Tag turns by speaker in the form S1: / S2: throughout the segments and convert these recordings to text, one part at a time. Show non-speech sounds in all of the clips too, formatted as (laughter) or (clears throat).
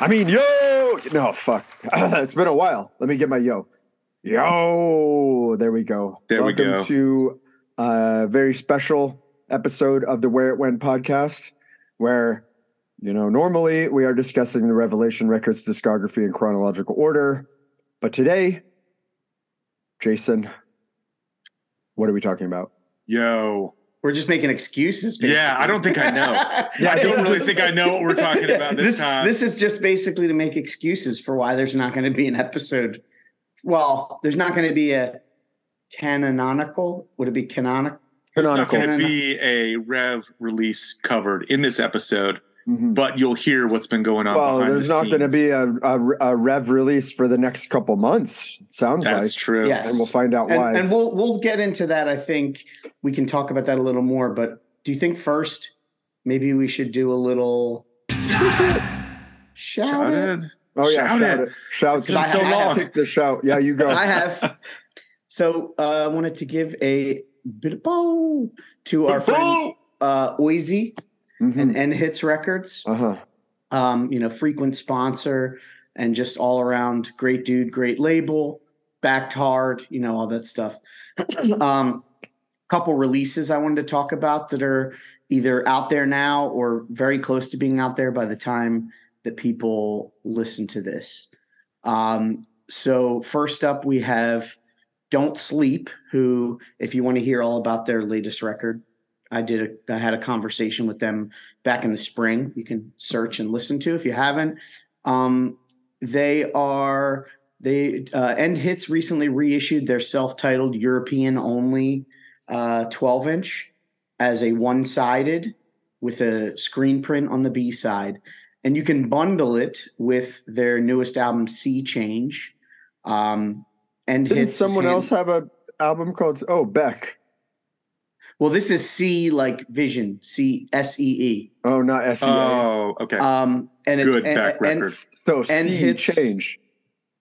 S1: I mean, yo. No, fuck. (laughs) it's been a while. Let me get my yo. Yo. There we go.
S2: There we
S1: Welcome
S2: go.
S1: to a very special episode of the Where It Went podcast, where, you know, normally we are discussing the Revelation Records discography in chronological order. But today, Jason, what are we talking about?
S2: Yo.
S3: We're just making excuses.
S2: Yeah, I don't think I know. (laughs)
S1: Yeah,
S2: I don't really think I know what we're talking about this,
S3: this
S2: time.
S3: This is just basically to make excuses for why there's not going to be an episode. Well, there's not going to be a canonical. Would it be canonical?
S2: There's not
S1: Canonical.
S2: going to be a Rev release covered in this episode,
S1: Mhm.
S2: but you'll hear what's been going on.
S1: Well, there's
S2: the
S1: not going to be a, a, a rev release for the next couple months. Sounds
S2: That's
S1: like,
S2: true.
S3: Yes.
S1: and we'll find out
S3: And,
S1: why.
S3: and we'll we'll get into that. I think we can talk about that a little more. But do you think first maybe we should do a little (laughs) shout it?
S2: Shouted.
S1: oh yeah,
S2: shout
S1: shout
S2: it.
S1: it. Shout.
S3: been so
S1: I have
S2: long.
S1: Pick the shout. Yeah, you go.
S3: I have. So uh, I wanted to give a bit of bow to our friend uh, Oisey
S1: Mhm.
S3: and End Hits Records.
S1: uh-huh.
S3: um, you know, frequent sponsor and just all around great dude, great label, backed hard, you know, all that stuff. (clears throat) um, couple releases I wanted to talk about that are either out there now or very close to being out there by the time that people listen to this. Um, so first up, we have Don't Sleep, who, if you want to hear all about their latest record, I did a, I had a conversation with them back in the spring. You can search and listen to if you haven't. Um, they are they uh, End Hits recently reissued their self-titled European only uh, 12 inch as a one-sided with a screen print on the B side, and you can bundle it with their newest album Sea Change. Um, End
S1: Didn't
S3: Hits
S1: someone else have a album called Oh Beck?
S3: Well, this is C like Vision C S E E.
S1: Oh, not S E A.
S2: Oh, okay.
S3: Um, and it's
S2: Good
S3: and,
S2: back
S3: and-
S2: record.
S1: So
S3: and
S1: C
S3: hits-
S1: change.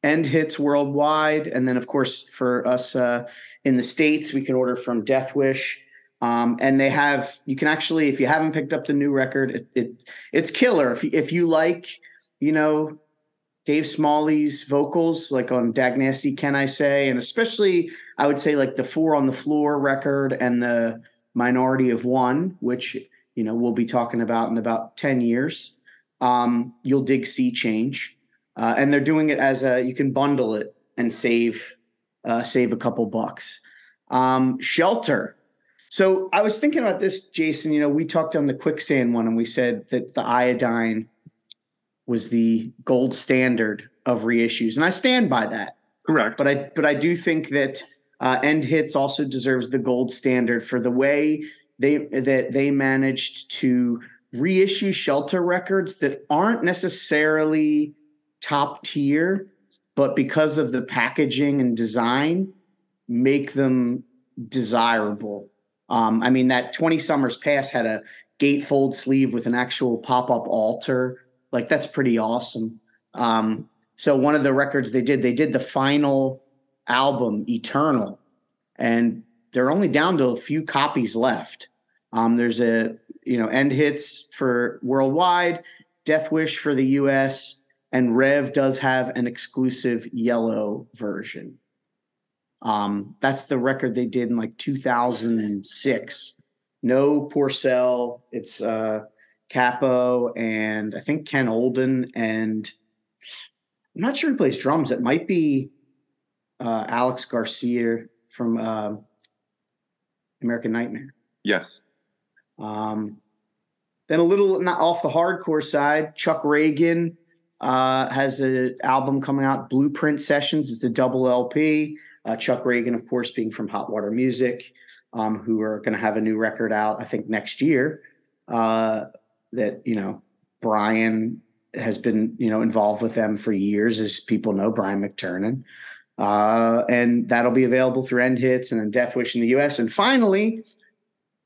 S3: end hits worldwide, and then of course for us uh, in the states, we can order from Death Wish. Um, and they have you can actually if you haven't picked up the new record, it, it it's killer. If you, if you like, you know, Dave Smalley's vocals, like on Dag Nasty, can I say, and especially I would say like the Four on the Floor record and the Minority of One, which you know we'll be talking about in about ten years. Um, you'll dig Sea Change, uh, and they're doing it as a you can bundle it and save uh, save a couple bucks. Um, Shelter. So I was thinking about this, Jason. You know, we talked on the quicksand one, and we said that the iodine was the gold standard of reissues, and I stand by that.
S2: Correct.
S3: But I but I do think that uh, End Hits also deserves the gold standard for the way they that they managed to reissue Shelter records that aren't necessarily top tier, but because of the packaging and design, make them desirable. Um, I mean, that 20 Summers Pass had a gatefold sleeve with an actual pop up altar. Like, that's pretty awesome. Um, so, one of the records they did, they did the final album, Eternal, and they're only down to a few copies left. Um, there's a, you know, end hits for worldwide, Death Wish for the US, and Rev does have an exclusive yellow version. Um, that's the record they did in like 2006. No Porcell. It's uh, Cappo and I think Ken Olden and I'm not sure who plays drums. It might be uh, Alex Garcia from uh, American Nightmare.
S2: yes.
S3: Um, then a little not off the hardcore side, Chuck Ragan uh, has an album coming out, Blueprint Sessions. It's a double LP. Uh, Chuck Ragan, of course, being from Hot Water Music, um, who are going to have a new record out, I think, next year. Uh, that you know, Brian has been you know involved with them for years, as people know, Brian McTernan. Uh, and that'll be available through End Hits and then Death Wish in the US. And finally,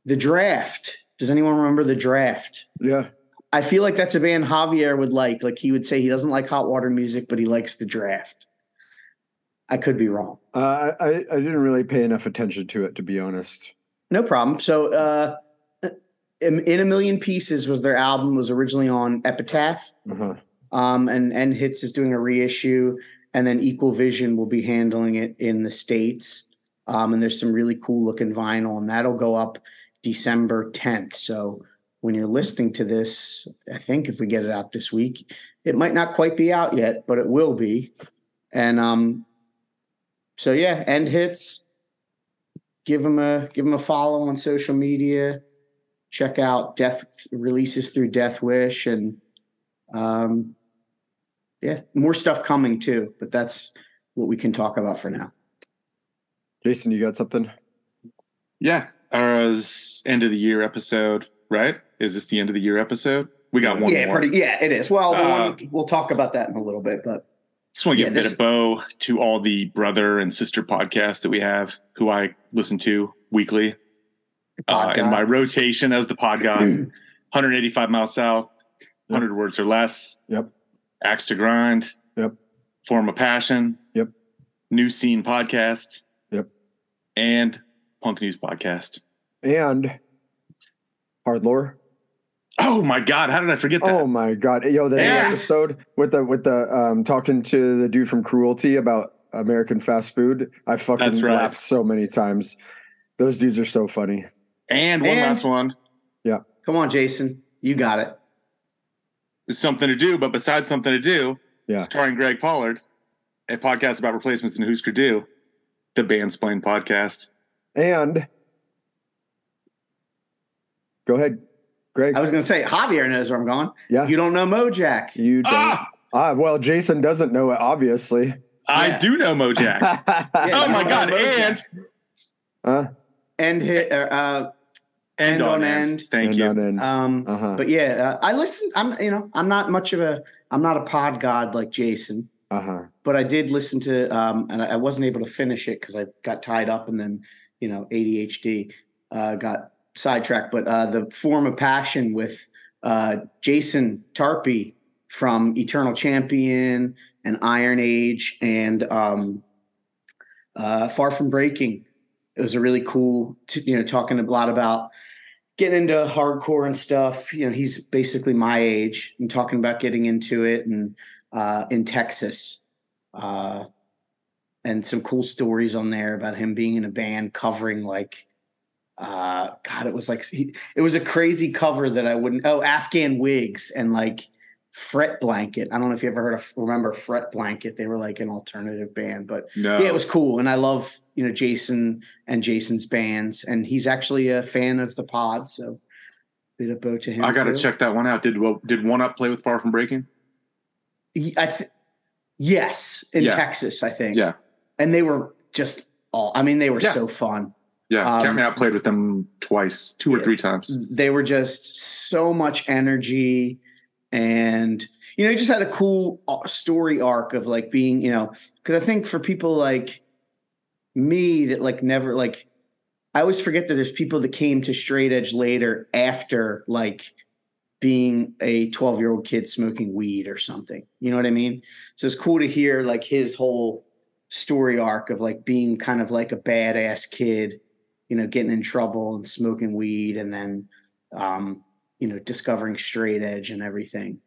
S3: the draft. Does anyone remember the draft?
S1: Yeah.
S3: I feel like that's a band Javier would like. Like he would say he doesn't like hot water music, but he likes the draft. I could be wrong.
S1: Uh, I, I didn't really pay enough attention to it, to be honest.
S3: No problem. So uh, in, in a million pieces was their album was originally on Epitaph.
S1: Uh-huh.
S3: Um, and End Hits is doing a reissue, and then Equal Vision will be handling it in the states. Um, and there's some really cool looking vinyl, and that'll go up December 10th. So when you're listening to this, I think if we get it out this week, it might not quite be out yet, but it will be. And um, so yeah, End Hits. Give them a give them a follow on social media. Check out Death releases through Death Wish and um, yeah, more stuff coming too, but that's what we can talk about for now.
S1: Jason, you got something?
S2: Yeah, our end of the year episode, right? Is this the end of the year episode? We got one
S3: yeah,
S2: more.
S3: Pretty, yeah, it is. Well,
S2: Uh,
S3: one, we'll talk about that in a little bit, but
S2: Just want to
S3: Yeah,
S2: give a bit of bow to all the brother and sister podcasts that we have, who I listen to weekly uh,
S3: Pod
S2: in my rotation as the pod guy. 185 miles south, 100 words or less.
S1: Yep.
S2: Axe to grind.
S1: Yep.
S2: Form of passion.
S1: Yep.
S2: New scene podcast.
S1: Yep.
S2: And punk news podcast.
S1: And hard lore.
S2: Oh my God! How did I forget that?
S1: Oh my god, yo, the new
S2: Yeah.
S1: episode with the with the um talking to the dude from Cruelty about American fast food. I fucking
S2: right.
S1: laughed so many times. Those dudes are so funny.
S2: And one
S3: And-
S2: last one. Yeah.
S3: Come on, Jason, you got it.
S2: It's something to do, but besides something to do,
S1: Yeah.
S2: starring Greg Pollard, a podcast about replacements and who's could do, the Band Bandsplain podcast.
S1: And go ahead, Greg.
S3: I was going to say Javier knows where I'm going.
S1: yeah,
S3: You don't know Mojack.
S1: you don't.
S2: Ah,
S1: Ah, well, Jason doesn't know it, obviously.
S2: I
S3: Yeah.
S2: do know Mojack.
S3: Yeah, (laughs)
S2: oh my God!
S3: know Mojack.
S2: And
S1: uh,
S3: End hit. Uh, uh,
S2: end,
S3: End
S2: on
S3: on
S2: end.
S3: end.
S2: Thank
S1: and
S2: you.
S1: on in.
S3: um,
S1: Uh-huh.
S3: but yeah, uh, I listen. I'm you know I'm not much of a I'm not a pod god like Jason,
S1: Uh-huh.
S3: but I did listen to um, and I I wasn't able to finish it because I got tied up and then you know ADHD uh, got sidetracked. But uh, the form of passion with uh, Jason Tarpey from Eternal Champion and Iron Age and um, uh, Far From Breaking. It was a really cool, t- you know, talking a lot about getting into hardcore and stuff. You know, he's basically my age and talking about getting into it and uh, in Texas. Uh, and some cool stories on there about him being in a band covering like uh god it was like he, it was a crazy cover that i wouldn't oh afghan wigs and like fret blanket i don't know if you ever heard of remember fret blanket they were like an alternative band but
S2: No.
S3: yeah, it was cool, and I love you know Jason and Jason's bands, and he's actually a fan of the pod, so bit of bow to him.
S2: I got to check that one out. Did well, did one up play with Far From Breaking?
S3: I th- yes, in
S2: Yeah.
S3: Texas, I think.
S2: Yeah.
S3: and they were just all. I mean, they were
S2: Yeah.
S3: so fun.
S2: Yeah,
S3: Um,
S2: Count Out played with them twice, two or three times.
S3: They were just so much energy, and you know, he just had a cool uh, story arc of like being, you know, because I think for people like me that like never like I always forget that there's people that came to straight edge later after like being a 12 year old kid smoking weed or something. You know what I mean? So it's cool to hear like his whole story arc of like being kind of like a badass kid, you know, getting in trouble and smoking weed and then, um, you know, discovering straight edge and everything.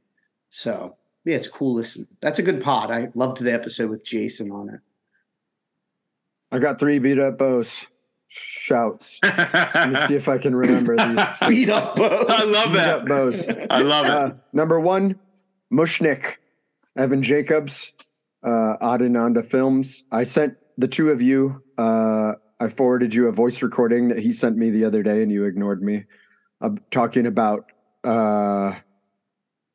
S3: So yeah, it's cool. Listen, that's a good pod. I loved the episode with Jason on it.
S1: I got three beat up bows. Shouts. Let me see if I can remember these. (laughs)
S3: Beat up both.
S2: I love
S1: Beat up
S2: that.
S1: bows.
S2: I love it.
S1: Uh, number one, Mushnik, Evan Jacobs, uh, Adinanda Films. I sent the two of you. Uh, I forwarded you a voice recording that he sent me the other day, and you ignored me. Uh, talking about. Uh,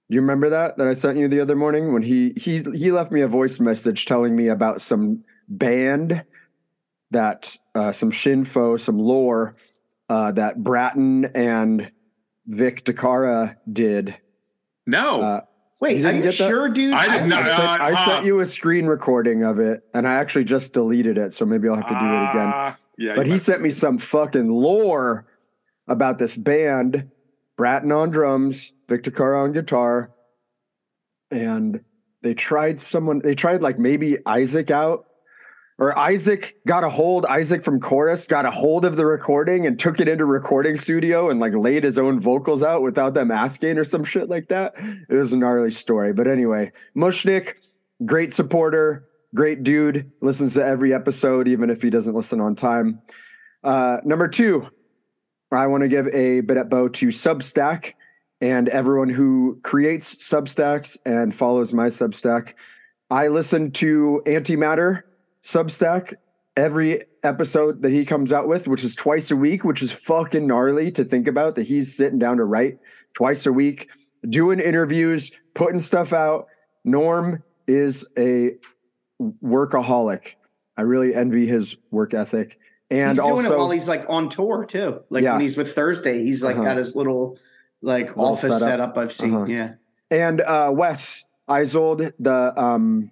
S1: do you remember that that I sent you the other morning when he he he left me a voice message telling me about some band that uh, some shinfo, some lore uh, that Bratton and Vic DiCara did.
S2: no,
S1: Uh,
S3: Wait,
S1: You
S3: are you
S1: get that?
S3: sure, dude?
S2: I did
S1: I,
S2: not-
S1: sent,
S2: uh,
S1: I
S2: uh.
S1: sent you a screen recording of it, and I actually just deleted it, so maybe I'll have to do it again.
S2: Ah, yeah,
S1: But he sent me some fucking lore about this band, Bratton on drums, Vic DiCara on guitar, and they tried someone. They tried like maybe Isaac out or Isaac got a hold, Isaac from Chorus got a hold of the recording and took it into recording studio and like laid his own vocals out without them asking or some shit like that. It was a gnarly story. But anyway, Mushnik, great supporter, great dude, listens to every episode, even if he doesn't listen on time. Uh, number two, I want to give a bit at bow to Substack and everyone who creates Substacks and follows my Substack. I listen to Antimatter Substack every episode that he comes out with, which is twice a week, which is fucking gnarly to think about that he's sitting down to write twice a week, doing interviews, putting stuff out. Norm is a workaholic. I really envy his work ethic. And
S3: he's doing
S1: also,
S3: it while he's like on tour too. Like
S1: Yeah.
S3: when he's with Thursday, he's like
S1: Uh-huh.
S3: got his little like
S1: Little
S3: office
S1: setup.
S3: setup. I've seen.
S1: Uh-huh.
S3: Yeah.
S1: and uh Wes Eisold, the um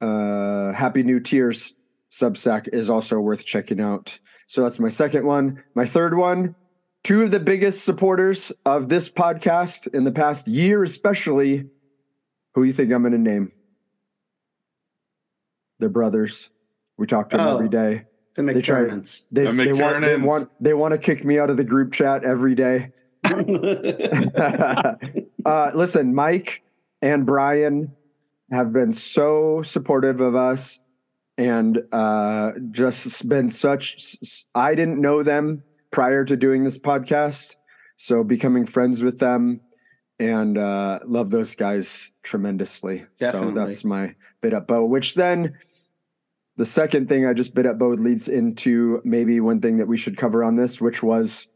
S1: uh Happy New Tears Substack is also worth checking out. So that's my second one. My third one, two of the biggest supporters of this podcast in the past year, especially. Who you think I'm gonna name? They're brothers. We talk to them
S3: Oh.
S1: every day.
S3: The
S1: They try-
S3: McTernans.
S1: They,
S2: The
S1: they want, they want they want to kick me out of the group chat every day. (laughs) uh, listen, Mike and Brian have been so supportive of us and uh, just been such. I didn't know them prior to doing this podcast, so becoming friends with them and uh, love those guys tremendously.
S3: Definitely.
S1: So that's my bit up bow. Which then, the second thing I just bit up bow leads into maybe one thing that we should cover on this, which was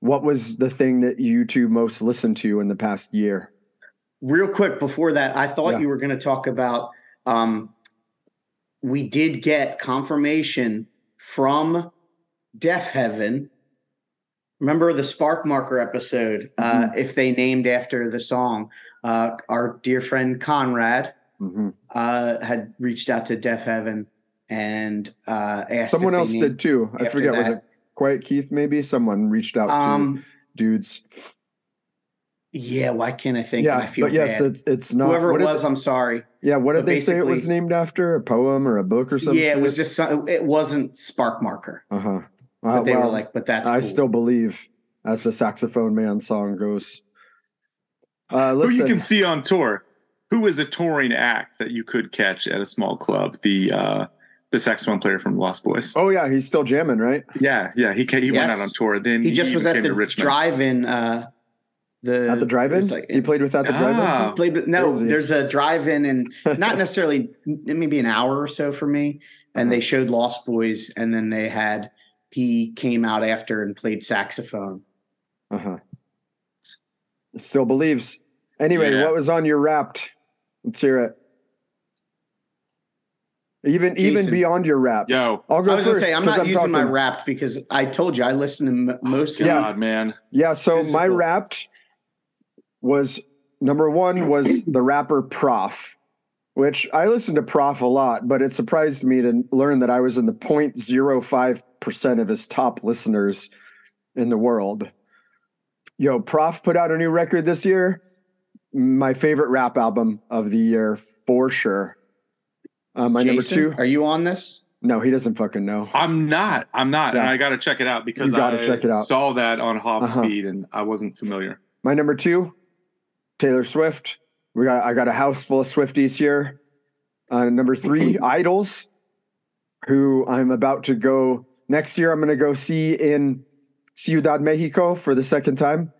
S1: what was the thing that you two most listened to in the past year?
S3: Real quick before that, I thought
S1: Yeah.
S3: you were going to talk about. Um, we did get confirmation from Deaf Heaven. Remember the Spark Marker episode? Uh,
S1: Mm-hmm.
S3: if they named after the song, uh, our dear friend Conrad
S1: hmm
S3: uh, had reached out to Deaf Heaven and uh, asked.
S1: Someone else did too. I
S3: after
S1: forget. Was it Quiet Keith? Maybe someone reached out to
S3: Um,
S1: dudes.
S3: yeah, why can't I think?
S1: Yeah,
S3: I feel
S1: but yes,
S3: bad.
S1: it's it's not.
S3: Whoever it
S1: did-
S3: was, I'm sorry.
S1: yeah, what did
S3: but
S1: they say it was named after? A poem or a book or something?
S3: yeah, it was just some, it wasn't Spark Marker,
S1: Uh huh.
S3: but they were like, but that's
S1: I
S3: cool.
S1: still believe, as the saxophone man song goes. Uh,
S2: Who you can see on tour. Who is a touring act that you could catch at a small club? The uh, the saxophone player from Lost Boys.
S1: oh yeah, he's still jamming, right?
S2: Yeah, yeah. He ca- he went out on tour. Then
S3: he just was at the
S2: to Richmond.
S3: drive-in. Uh, the
S1: At the drive-in,
S3: like-
S1: he played without at the drive-in.
S2: Ah.
S3: played with- no,
S1: Crazy.
S3: there's a drive-in and (laughs) not necessarily maybe an hour or so for me. And
S1: Uh-huh.
S3: they showed Lost Boys, and then they had he came out after and played saxophone.
S1: Uh huh. Still believes. Anyway,
S2: Yeah.
S1: what was on your Wrapped? Let's hear it. Even even beyond your rap.
S2: Yo,
S1: I'll go
S3: I was gonna say I'm not using my
S1: talking.
S3: Wrapped because I told you I listen to m- most of
S1: Yeah.
S2: God, man.
S1: Yeah, so my
S3: Physical.
S1: Wrapped was number one was the rapper Prof, which I listened to Prof a lot, but it surprised me to learn that I was in the 0.05 percent of his top listeners in the world. Yo, Prof put out a new record this year. My favorite rap album of the year for sure. Uh, my number two.
S3: Are you on this?
S1: No, he doesn't fucking know.
S2: I'm not. I'm not. And I got to check it out because I
S1: check it out.
S2: saw that on Hop
S1: Uh-huh.
S2: Speed and I wasn't familiar.
S1: My number two, Taylor Swift. We got I got a house full of Swifties here. Uh, number three, (laughs) IDLES, who I'm about to go next year. I'm going to go see in Ciudad Mexico for the second time,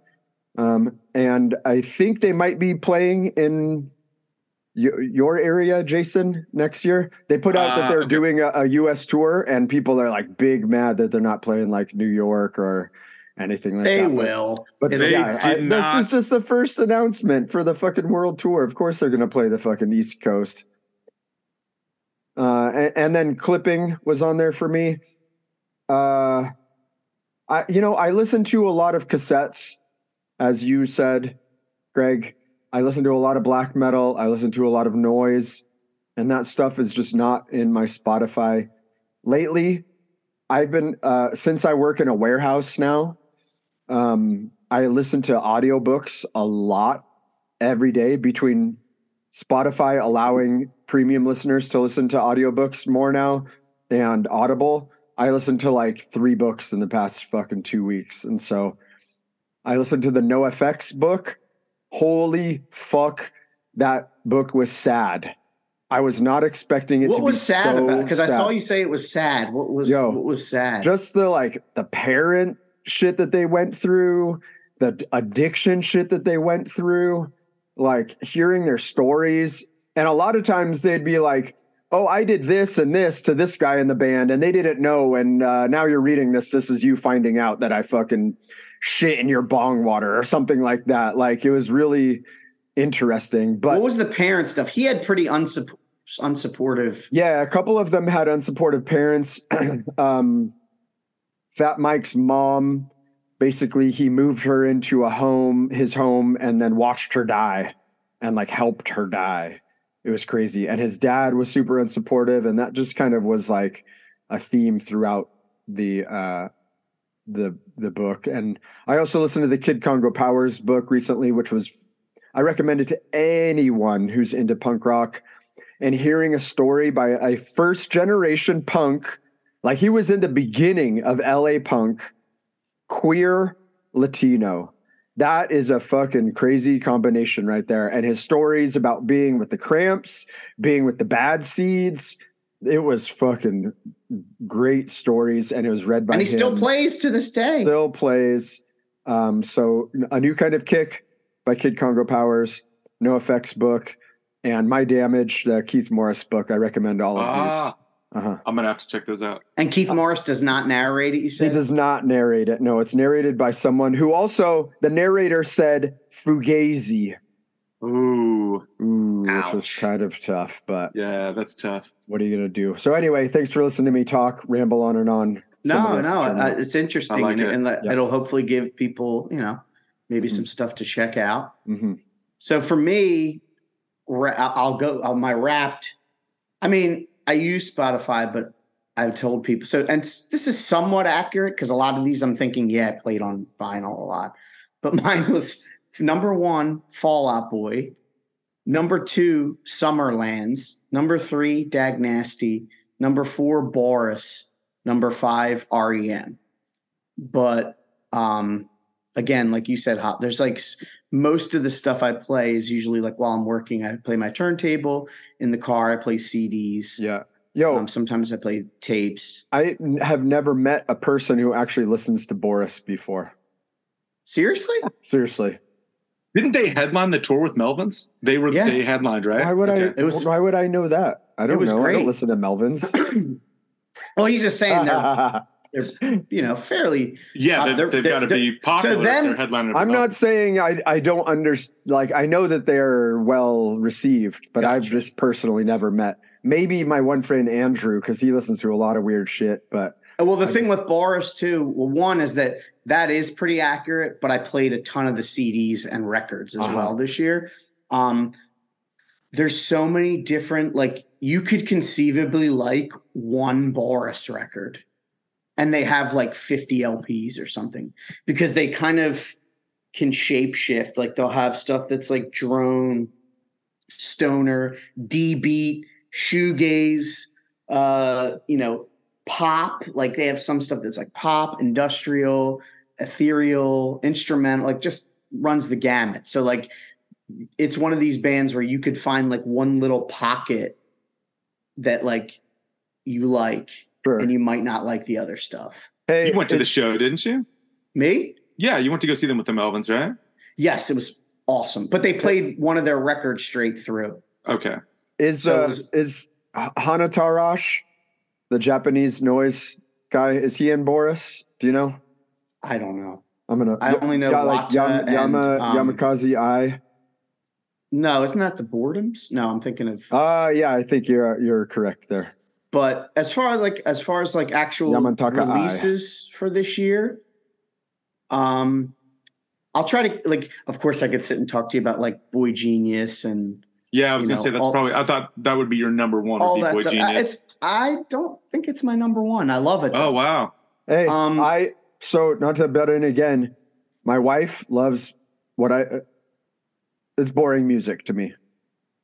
S1: um, and I think they might be playing in your area, Jason, next year. They put out that
S2: Uh,
S1: they're
S2: okay.
S1: doing a, a U.S. tour, and people are like big mad that they're not playing like New York or anything like
S3: They
S1: that. But-
S3: will.
S1: but
S2: They
S1: yeah, I,
S2: did
S1: this is just the first announcement for the fucking world tour. Of course, they're going to play the fucking East Coast. Uh, and, and then clipping was on there for me. Uh, I you know I listened to a lot of cassettes, as you said, Greg. I listen to a lot of black metal. I listen to a lot of noise, and that stuff is just not in my Spotify lately. I've been uh, since I work in a warehouse now. Um, I listen to audiobooks a lot every day between Spotify allowing premium listeners to listen to audiobooks more now and Audible. I listened to like three books in the past fucking two weeks. And so I listened to the NOFX book. Holy fuck, that book was sad. I was not expecting it
S3: What
S1: to
S3: was
S1: be
S3: sad
S1: so
S3: about? Because I saw you say it was sad. What was
S1: Yo,
S3: what was sad?
S1: just the like the parent shit that they went through, the addiction shit that they went through, like hearing their stories. And a lot of times they'd be like, "Oh, I did this and this to this guy in the band, and they didn't know." And uh, now you're reading this. This is you finding out that I fucking shit in your bong water or something like that. Like it was really interesting. But
S3: what was the parent stuff? He had pretty unsupp- unsupportive.
S1: yeah, a couple of them had unsupportive parents. (clears throat) um, Fat Mike's mom, basically, he moved her into a home, his home, and then watched her die and like helped her die. It was crazy. And his dad was super unsupportive, and that just kind of was like a theme throughout the uh the the book. And I also listened to the Kid Congo Powers book recently, which was I recommend it to anyone who's into punk rock and hearing a story by a first generation punk, like he was in the beginning of LA punk, queer Latino. That is a fucking crazy combination right there. And his stories about being with the cramps, being with the bad seeds, it was fucking great stories. And it was read by
S3: And he
S1: him
S3: still plays to this day.
S1: still plays. Um, so a new kind of kick by Kid Congo Powers, NOFX book, and My Damage, the Keith Morris book. I recommend all of
S2: Ah,
S1: these. Uh-huh.
S2: I'm gonna have to check those out.
S3: and Keith Morris does not narrate it, you said He
S1: does not narrate it. No, it's narrated by someone who also the narrator said Fugazi,
S2: Ooh,
S1: Ooh, which was kind of tough. But
S2: yeah, that's tough.
S1: what are you gonna do? So anyway, thanks for listening to me talk, ramble on and on.
S3: no, no, uh, it's interesting.
S2: Like
S3: and
S2: it.
S3: and that-
S1: Yeah.
S3: it'll hopefully give people, you know, maybe some stuff to check out.
S1: Mhm.
S3: So for me, ra- I'll go on my wrapped. I mean, I use Spotify, but I've told people so, and this is somewhat accurate because a lot of these I'm thinking, yeah, I played on vinyl a lot, but (laughs) mine was number one, Fallout Boy, number two, Sumerlands, number three, Dag Nasty, number four, Boris, number five, REM. But um, again, like you said, hot. There's like most of the stuff I play is usually like while I'm working. I play my turntable in the car. I play CDs.
S1: Yeah. Yo,
S3: Um, sometimes I play tapes.
S1: I have never met a person who actually listens to Boris before.
S3: Seriously?
S1: Seriously.
S2: Didn't they headline the tour with Melvins? They were
S3: Yeah.
S2: they headlined, right?
S1: Why would I?
S3: It was-
S1: why would I know that? I don't
S3: was
S1: know. I don't listen to Melvin's. (clears throat)
S3: Well, he's just saying they're (laughs) they're you know fairly.
S2: Yeah,
S3: Uh,
S2: they've,
S3: they're-
S2: they've got to be popular. if
S3: then-
S2: they're.
S1: I'm not saying I I don't understand. Like I know that they're well received, but I've just personally never met. Maybe my one friend Andrew because he listens to a lot of weird shit. But
S3: Well, the
S1: I
S3: thing
S1: just-
S3: with Boris too. Well, one is that that is pretty accurate, but I played a ton of the CDs and records as
S1: Uh-huh.
S3: well this year. Um, there's so many different like you could conceivably like one Boris record and they have like 50 LPs or something because they kind of can shape shift like they'll have stuff that's like drone stoner D beat shoegaze uh you know pop like they have some stuff that's like pop industrial ethereal instrumental like just runs the gamut so like it's one of these bands where you could find like one little pocket that like you like
S1: sure.
S3: and you might not like the other stuff
S1: hey,
S2: You went to the show, didn't you?
S3: me
S2: Yeah, you went to go see them with the Melvins, right?
S3: yes it was awesome but they played one of their records straight through
S2: Okay.
S1: is
S3: so
S1: uh,
S3: was-
S1: is Hanatarash, the Japanese noise guy, is he in Boris? Do you know?
S3: i don't know
S1: I'm gonna.
S3: I only know
S1: yeah, like
S3: Yama,
S1: Yama
S3: um,
S1: Yamakaze I.
S3: no isn't that the boredoms no i'm thinking of
S1: Uh yeah, I think you're you're correct there.
S3: But as far as like as far as like actual
S1: Yamantaka Eye.
S3: releases for this year, um, I'll try to like. Of course, I could sit and talk to you about like Boy Genius and
S2: Yeah, I was
S3: You
S2: gonna
S3: know,
S2: say that's
S3: all-
S2: probably. I thought that would be your number one.
S3: all
S2: Would
S3: that
S2: Boy
S3: stuff. I,
S2: Genius.
S3: it's, I don't think it's my number one. I love it.
S2: Oh wow.
S1: Hey,
S3: Um,
S1: I so not to butt in again. My wife loves what I. uh, It's boring music to me.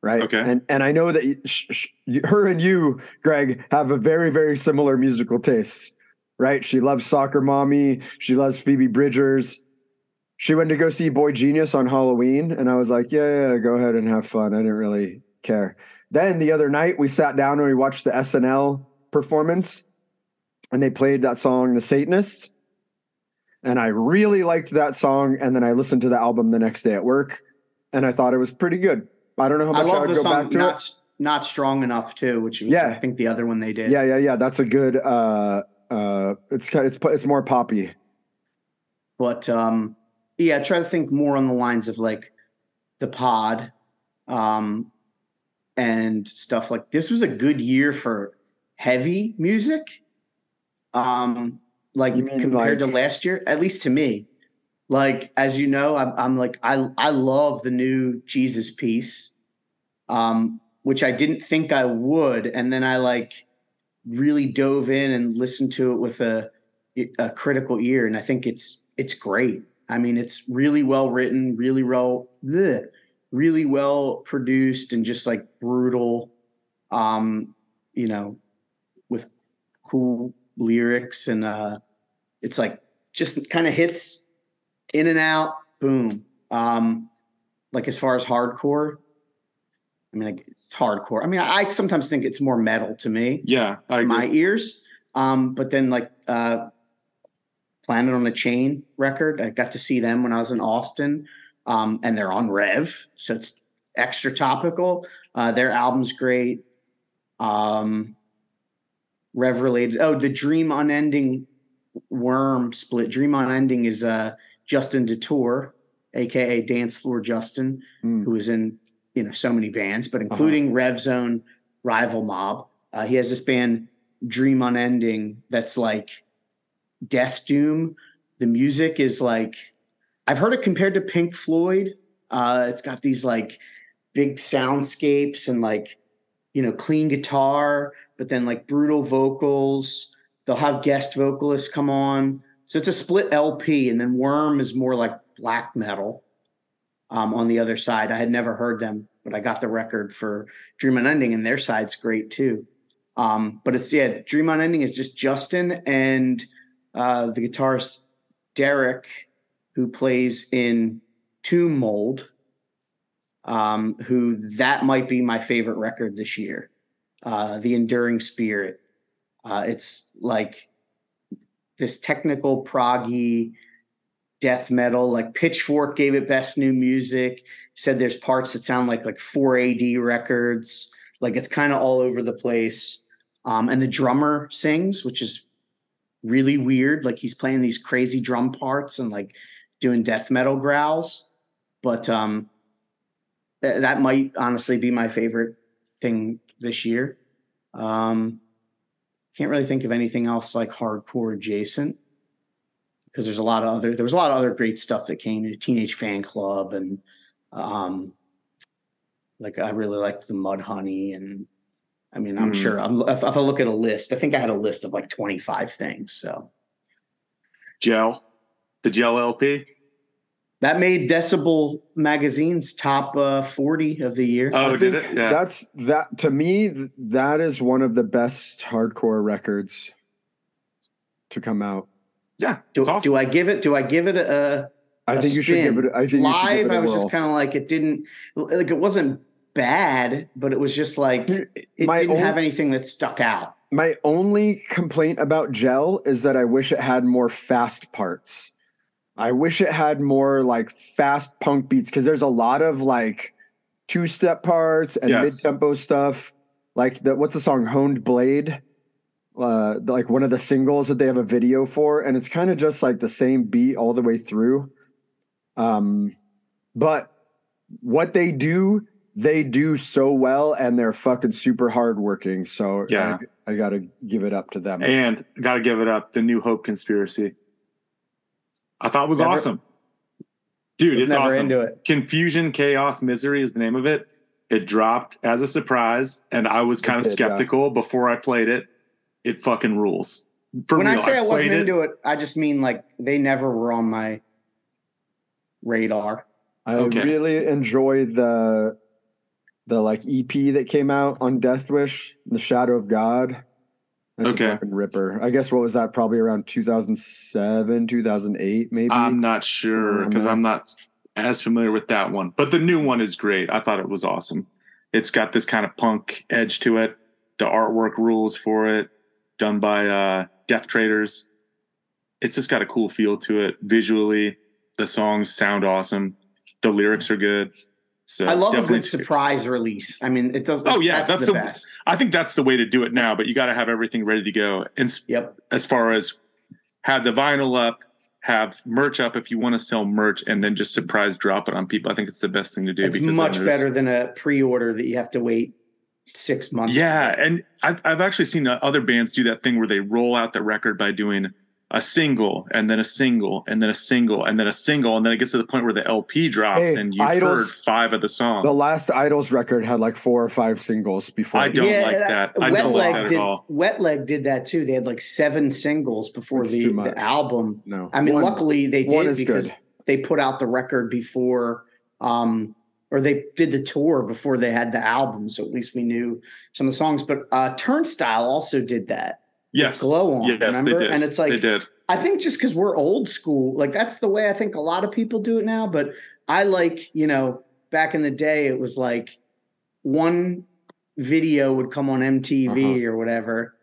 S1: right?
S2: Okay.
S1: And and I know that y- sh- sh- her and you, Greg, have a very very similar musical tastes, right? She loves Soccer Mommy. She loves Phoebe Bridgers. She went to go see Boy Genius on Halloween, and I was like, yeah, yeah, go ahead and have fun. I didn't really care. Then the other night, we sat down and we watched the SNL performance, and they played that song, The Satanist. And I really liked that song. And then I listened to the album the next day at work, and I thought it was pretty good. I don't know how
S3: I
S1: much I,
S3: love
S1: would
S3: the
S1: go
S3: song
S1: back to
S3: not
S1: it.
S3: not strong enough too, which was
S1: Yeah.
S3: I think the other one they did.
S1: Yeah, yeah, yeah. That's a good. uh uh It's. It's it's more poppy.
S3: But um, yeah, I try to think more on the lines of like the pod, um, and stuff like this was a good year for heavy music. Um, like compared
S1: like-
S3: to last year, at least to me. Like as you know, I'm, I'm like I I love the new Jesus piece, um, which I didn't think I would, and then I like really dove in and listened to it with a a critical ear, and I think it's it's great. I mean, it's really well written, really well, bleh, really well produced, and just like brutal. Um, you know, with cool lyrics, and uh, it's like just kind of hits in and out, boom. Um, like as far as hardcore, I mean, it's hardcore. I mean, I, sometimes think it's more metal to me
S2: Yeah,
S3: my ears. Um, but then like uh, Planet on a Chain record, I got to see them when I was in Austin, um, and they're on Rev, so it's extra topical. Uh, their album's great. Um, Rev related. Oh, the Dream Unending Worm split. Dream Unending is uh, Justin DeTore, aka Dance Floor Justin,
S1: Mm.
S3: who is in you know so many bands, but including Rev Zone, Rival Mob. Uh, he has this band Dream Unending that's like Death Doom. The music is like I've heard it compared to Pink Floyd. Uh, it's got these like big soundscapes and like you know clean guitar, but then like brutal vocals. They'll have guest vocalists come on. So it's a split LP, and then Worm is more like black metal. Um, on the other side, I had never heard them, but I got the record for Dream Unending, and their side's great too. Um, but it's yeah, Dream Unending is just Justin and uh, the guitarist Derek, who plays in Tomb Mold. Um, who that might be my favorite record this year, uh, the Enduring Spirit. Uh, it's like this technical proggy death metal. Like Pitchfork gave it best new music. Said there's parts that sound like like 4AD records. Like it's kind of all over the place. Um, and the drummer sings, which is really weird. Like he's playing these crazy drum parts and like doing death metal growls. But um, th- that might honestly be my favorite thing this year. Um, can't really think of anything else like hardcore adjacent because there's a lot of other there was a lot of other great stuff that came to Teenage Fan Club and um, like I really liked the Mud Honey and I mean I'm
S2: Hmm.
S3: sure I'm, if, if I look at a list I think I had a list of like 25 things so
S2: Gel, the Gel LP.
S3: that made Decibel Magazine's top uh, 40 of the year.
S2: Oh, did it? Yeah.
S1: That's that to me. That is one of the best hardcore records to come out.
S2: yeah,
S3: do,
S2: awesome.
S3: do I give it? Do I give it a,
S1: I
S3: a
S1: think you should give it. I think you should
S3: live?
S1: give it a
S3: I was
S1: whirl.
S3: just kind of like it didn't like it wasn't bad, but it was just like it
S1: My
S3: didn't
S1: own-
S3: have anything that stuck out.
S1: My only complaint about Gel is that I wish it had more fast parts. I wish it had more like fast punk beats because there's a lot of like two step parts and
S2: Yes.
S1: mid tempo stuff. Like the what's the song Honed Blade? Uh, like one of the singles that they have a video for, and it's kind of just like the same beat all the way through. Um, but what they do, they do so well, and they're fucking super hardworking. So
S2: Yeah.
S1: I, I got to give it up to them.
S2: and got to give it up. The New Hope Conspiracy. I thought was
S3: Never-
S2: awesome, dude.
S3: Was
S2: It's
S3: never
S2: awesome.
S3: into it.
S2: Confusion, chaos, misery is the name of it. It dropped as a surprise, and I was kind of
S1: did, yeah.
S2: skeptical before I played it. It fucking rules. For
S3: when
S2: real,
S3: I say I, wasn't
S2: played it.
S3: into it, I just mean like they never were on my radar.
S1: I
S2: Okay.
S1: really enjoy the the like EP that came out on Death Wish, The Shadow of God. That's
S2: Okay.
S1: a fucking ripper. I guess what was that? Probably around 2007, 2008, maybe.
S2: I'm not sure because. I'm not as familiar with that one. But the new one is great. I thought it was awesome. It's got this kind of punk edge to it. The artwork rules for it, done by uh, Death Traders. It's just got a cool feel to it visually. The songs sound awesome. The lyrics are good. So
S3: I love a good surprise release. I mean, it does.
S2: Oh, yeah,
S3: that's,
S2: that's
S3: the
S2: the-
S3: best.
S2: I think that's the way to do it now. But you got to have everything ready to go. And
S3: Yep.
S2: as far as have the vinyl up, have merch up if you want to sell merch, and then just surprise drop it on people. I think it's the best thing to do.
S3: It's much better than a pre-order that you have to wait six months.
S2: Yeah, and I've I've actually seen uh, other bands do that thing where they roll out the record by doing a single and then a single and then a single and then a single and then it gets to the point where the LP drops
S1: Hey,
S2: and you've
S1: IDLES-
S2: heard five of the songs.
S1: the last IDLES record had like four or five singles before.
S2: I don't like that. I
S3: Wet
S2: don't
S3: Leg
S2: like that at all.
S3: Wet Leg did that too. They had like seven singles before the,
S1: too much.
S3: the album.
S1: No.
S3: I mean,
S1: One-
S3: luckily they did because
S1: good.
S3: they put out the record before, um, or they did the tour before they had the album. So at least we knew some of the songs. But uh, Turnstile also did that.
S2: Yes,
S3: Glow On,
S2: Yes,
S3: remember?
S2: they did.
S3: And it's like-
S2: they did.
S3: I think just because we're old school, like that's the way I think a lot of people do it now. But I like, you know, back in the day, it was like one video would come on MTV
S1: Uh-huh.
S3: or whatever,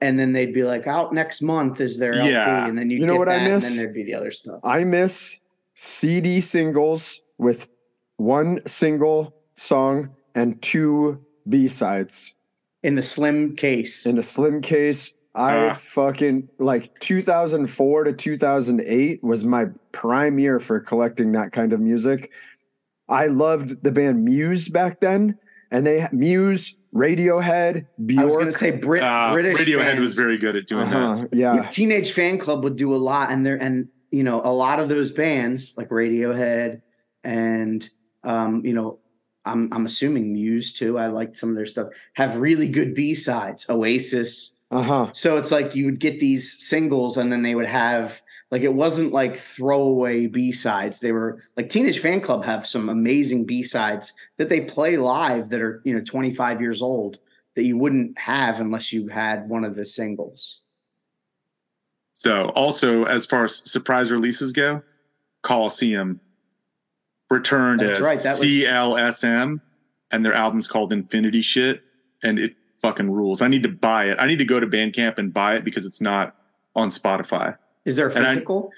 S3: and then they'd be like, "Out next month is their LP,"
S2: Yeah.
S3: and then you
S1: You know
S3: get
S1: what I miss?
S3: and then there'd be the other stuff.
S1: I miss CD singles with one single song and two B sides
S3: In the slim case,
S1: in a slim case. I
S2: Ah.
S1: fucking like 2004 to 2008 was my prime year for collecting that kind of music. I loved the band Muse back then, and they Muse, Radiohead, Bjork.
S3: I was going to say Brit,
S2: Uh,
S3: British
S2: Radiohead
S3: bands.
S2: was very good at doing that.
S1: uh-huh, yeah.
S3: Teenage Fan Club would do a lot, and there and you know a lot of those bands like Radiohead and um, you know I'm I'm assuming Muse too. I liked some of their stuff. Have really good B sides. Oasis.
S1: Uh huh.
S3: So it's like you would get these singles, and then they would have like it wasn't like throwaway B sides. They were like Teenage Fan Club have some amazing B sides that they play live that are you know 25 years old that you wouldn't have unless you had one of the singles.
S2: So, also as far as surprise releases go, Coliseum returned
S3: That's
S2: as
S3: right, that was-
S2: CLSM, and their album's called Infinity Shit, and it fucking rules. I need to buy it. I need to go to Bandcamp and buy it because it's not on Spotify.
S3: Is there a
S2: And I-
S3: physical?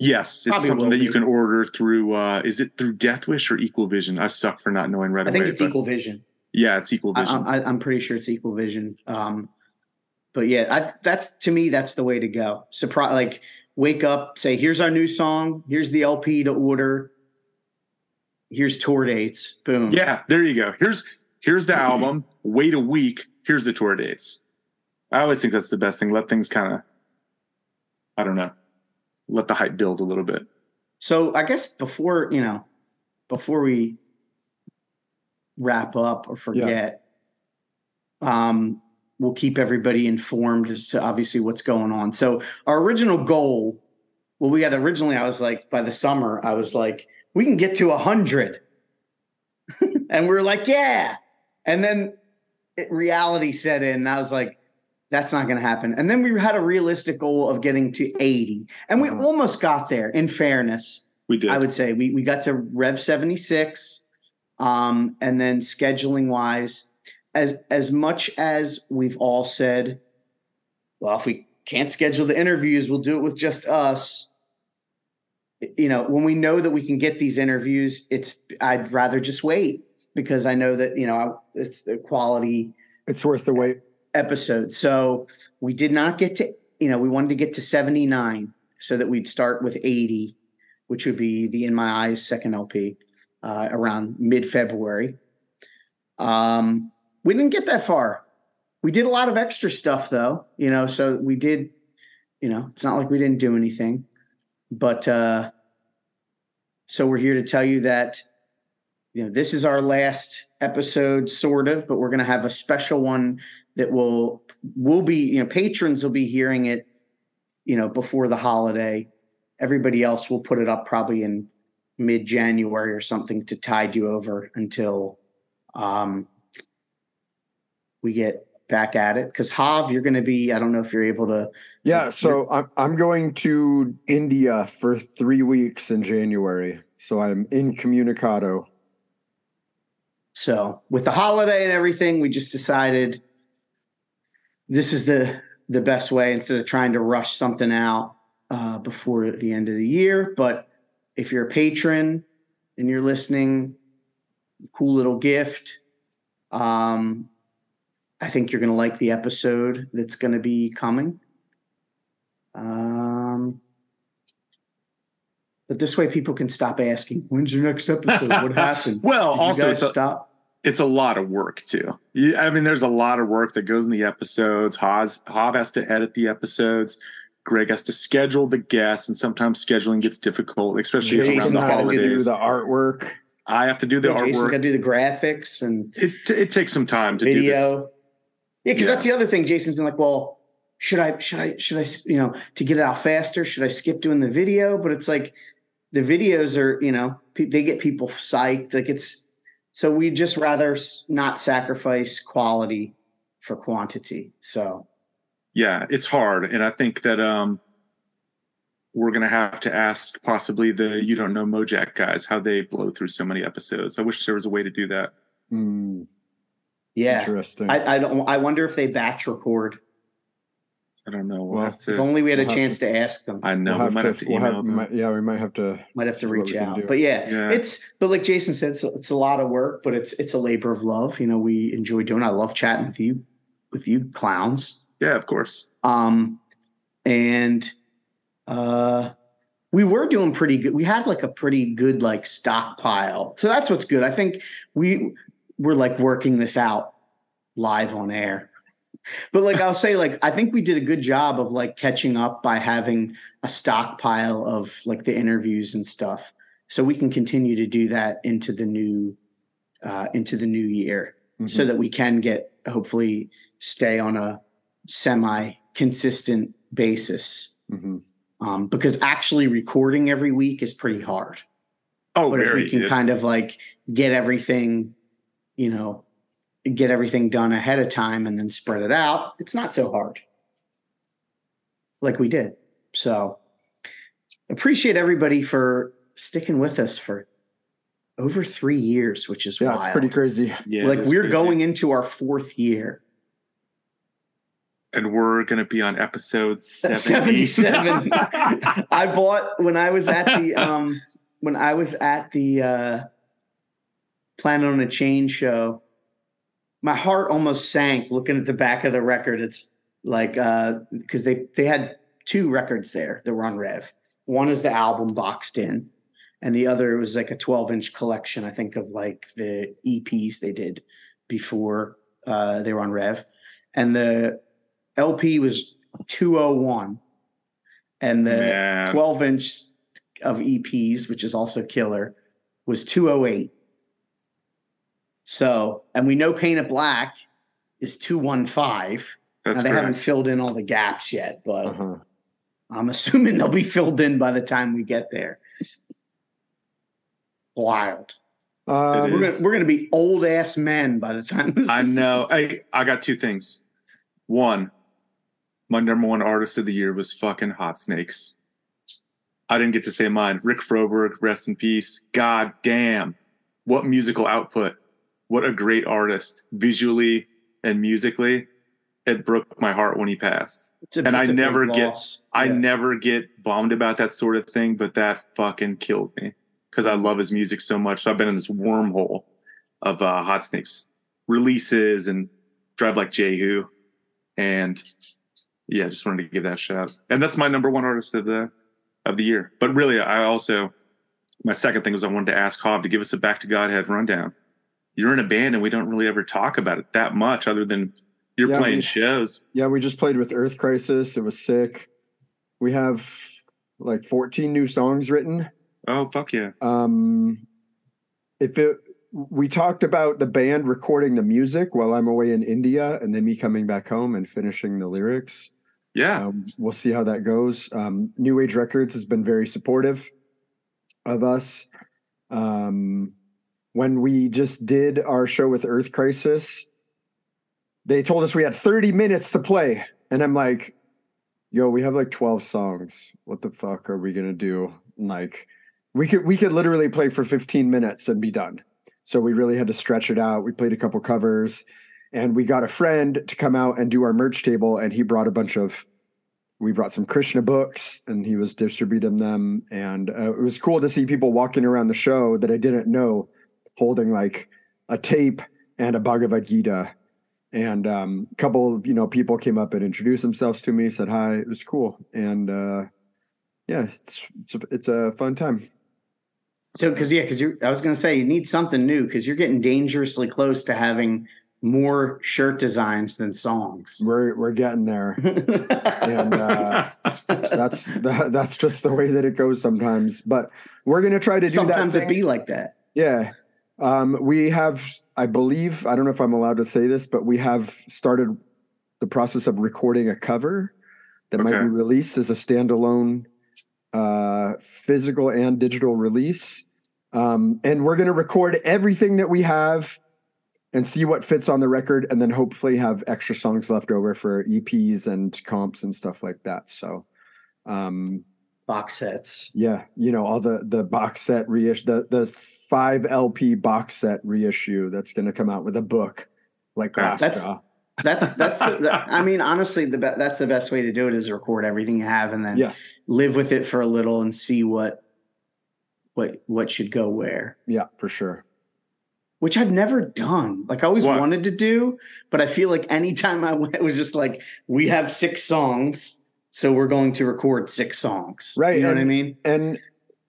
S2: Yes, it's
S3: Probably
S2: something that you can order through. uh Is it through Death Wish or Equal Vision? I suck for not knowing right
S3: I
S2: away.
S3: think it's Equal Vision.
S2: Yeah, it's Equal Vision.
S3: I, I'm pretty sure it's Equal Vision. Um, but yeah, I, that's to me that's the way to go. Surprise! Like wake up, say, "Here's our new song. Here's the LP to order. Here's tour dates. Boom.
S2: yeah, there you go. Here's here's the (clears throat) album. Wait a week. Here's the tour dates. I always think that's the best thing. Let things kind of, I don't know, let the hype build a little bit.
S3: So I guess before you know, before we wrap up or forget, um, we'll keep everybody informed as to obviously what's going on. So our original goal, well, we had originally, I was like, by the summer, I was like, we can get to a hundred, (laughs) and we are like, yeah, and then it, reality set in, and I was like. That's not going to happen. And then we had a realistic goal of getting to 80. And we
S1: Uh-huh.
S3: almost got there, in fairness.
S2: We did.
S3: I would say we we got to Rev 76 um and then scheduling wise as as much as we've all said well if we can't schedule the interviews we'll do it with just us you know when we know that we can get these interviews it's I'd rather just wait because I know that you know it's the quality
S1: It's worth the wait.
S3: episode. So we did not get to, you know, we wanted to get to 79 so that we'd start with 80, which would be the In My Eyes second LP uh, around mid February. Um, we didn't get that far. We did a lot of extra stuff though, you know, so we did, you know, it's not like we didn't do anything. But uh, so we're here to tell you that you know this is our last episode sort of but we're going to have a special one that will will be you know patrons will be hearing it you know before the holiday. Everybody else will put it up probably in mid january or something to tide you over until um, we get back at it. Because Hav, you're going to be. I don't know if you're able to.
S1: Yeah, so I'm I'm going to India for three weeks in January. So I'm incommunicado.
S3: So with the holiday and everything, we just decided this is the the best way instead of trying to rush something out uh, before the end of the year. But if you're a patron and you're listening, cool little gift. Um, I think you're going to like the episode that's going to be coming. Um, but this way, people can stop asking, "When's your next episode? What (laughs) happened?"
S2: well,
S3: Did you
S2: also
S3: guys
S2: it's a,
S3: stop.
S2: it's a lot of work too. You, I mean, there's a lot of work that goes in the episodes. Haas, Hav has to edit the episodes. Greg has to schedule the guests, and sometimes scheduling gets difficult, especially around
S3: Jason's
S2: the
S3: gotta do
S1: do
S2: holidays.
S1: the artwork.
S2: I have to do the
S3: Yeah, Jason's got
S2: artwork.
S3: to do the graphics and
S2: It it takes some time to do this.
S3: Video. Yeah, because
S2: Yeah.
S3: that's the other thing. Jason's been like, "Well, should I? Should I? Should I? You know, to get it out faster, should I skip doing the video?" But it's like the videos are, you know, pe- they get people psyched. Like it's so we just rather not sacrifice quality for quantity. So
S2: yeah it's hard and i think that um we're gonna have to ask possibly the you don't know mojack guys how they blow through so many episodes i wish there was a way to do that
S1: Hmm,
S3: yeah,
S1: interesting.
S3: I, I don't. I wonder if they batch record.
S2: i don't know we'll
S1: Well,
S2: have
S3: If only we had a
S1: we'll have
S3: chance to ask them.
S2: i know
S1: we'll
S2: we
S1: have
S2: might
S1: to,
S2: have to
S1: we'll
S2: email
S1: have,
S2: them
S1: might- yeah, we might have to.
S3: Might have to reach
S1: we
S3: out. But yeah,
S2: Yeah.
S3: it's but like Jason said, it's, it's a lot of work, but it's it's a labor of love. You know, we enjoy doing. I love chatting with you, with you clowns.
S2: yeah of course
S3: Um, and uh, we were doing pretty good. We had like a pretty good like stockpile, so that's what's good. I think we we're like working this out live on air. But like I'll say, like I think we did a good job of like catching up by having a stockpile of like the interviews and stuff, so we can continue to do that into the new uh, into the new year so
S1: Mhm.
S3: that we can get hopefully stay on a semi consistent basis
S1: Mhm.
S3: um, because actually recording every week is pretty hard
S2: oh
S3: but if we can kind of like get everything you know get everything done ahead of time and then spread it out it's not so hard like we did so appreciate everybody for sticking with us for over three years which is
S1: Yeah,
S3: wild
S1: it's pretty crazy.
S2: yeah
S3: like we're
S2: crazy.
S3: going into our fourth year
S2: and we're gonna be on episode 70.
S3: 77 (laughs) (laughs) i bought when i was at the um when i was at the uh planet on a chain show. My heart almost sank looking at the back of the record. It's like uh because they they had two records there that were on rev. One is the album boxed in and the other was like a 12 inch collection i think of like the eps they did before uh they were on rev. And the lp was 201 and the
S2: Man.
S3: 12 inch of eps which is also killer was 208 so and we know paint it black is 215
S2: that's
S3: now they haven't filled in all the gaps yet but
S1: Uh-huh.
S3: I'm assuming (laughs) they'll be filled in by the time we get there. Wild.
S2: It
S3: We're gonna, we're gonna be old ass men by the time this
S2: I
S3: is-
S2: know. (laughs) I I got two things. One, my number one artist of the year was fucking Hot Snakes. I didn't get to say mine. Rick Froberg, rest in peace. God damn, what musical output! What a great artist, visually and musically. It broke my heart when he passed.
S3: A-
S2: and I
S3: it's a big
S2: never get-
S3: loss.
S2: I
S3: Yeah.
S2: never get bummed about that sort of thing, but that fucking killed me because I love his music so much. So I've been in this wormhole of uh, Hot Snakes releases and Drive Like Jehu, and yeah, just wanted to give that a shout. And that's my number one artist of the of the year. But really, I also my second thing was I wanted to ask Hav to give us a Back to Godhead rundown. You're in a band, and we don't really ever talk about it that much, other than you're
S1: Yeah,
S2: playing
S1: we-
S2: shows.
S1: Yeah, we just played with Earth Crisis. It was sick. We have like 14 new songs written.
S2: Oh fuck yeah!
S1: Um, if it, we talked about the band recording the music while I'm away in India, and then me coming back home and finishing the lyrics.
S2: Yeah,
S1: Um, we'll see how that goes. Um, New Age Records has been very supportive of us. Um, when we just did our show with Earth Crisis, they told us we had 30 minutes to play. And I'm like, yo, we have like 12 songs. What the fuck are we gonna do? Like, we could we could literally play for 15 minutes and be done. So we really had to stretch it out. We played a couple covers and we got a friend to come out and do our merch table and he brought a bunch of we brought some krishna books and he was distributing them and uh, it was cool to see people walking around the show that i didn't know holding like a tape and a bhagavad gita and um, a couple of, you know people came up and introduced themselves to me said hi it was cool and uh, yeah it's it's a, it's a fun time
S3: So, because yeah, because you, I was going to say you need something new because you're getting dangerously close to having more shirt designs than songs.
S1: we're we're getting there and uh, (laughs) that's that, that's just the way that it goes sometimes but we're gonna try to do
S3: Sometimes
S1: that
S3: it
S1: thing.
S3: be like that.
S1: Yeah. Um, we have, I believe, I don't know if I'm allowed to say this, but we have started the process of recording a cover that might be released as a standalone uh, physical and digital release. Um, and we're going to record everything that we have and see what fits on the record, and then hopefully have extra songs left over for EPs and comps and stuff like that. So, um,
S3: Box sets.
S1: yeah, you know all the the box set reissue, the the five LP box set reissue that's going to come out with a book like
S2: That's-.
S3: That's that's the, the I mean honestly the be- that's the best way to do it is record everything you have and then
S1: Yes,
S3: live with it for a little and see what what what should go where.
S1: yeah, for sure.
S3: Which I've never done. Like I always
S2: What?
S3: wanted to do, but I feel like anytime I went, it was just like we have six songs, so we're going to record six songs.
S1: Right,
S3: You know what I mean?
S1: And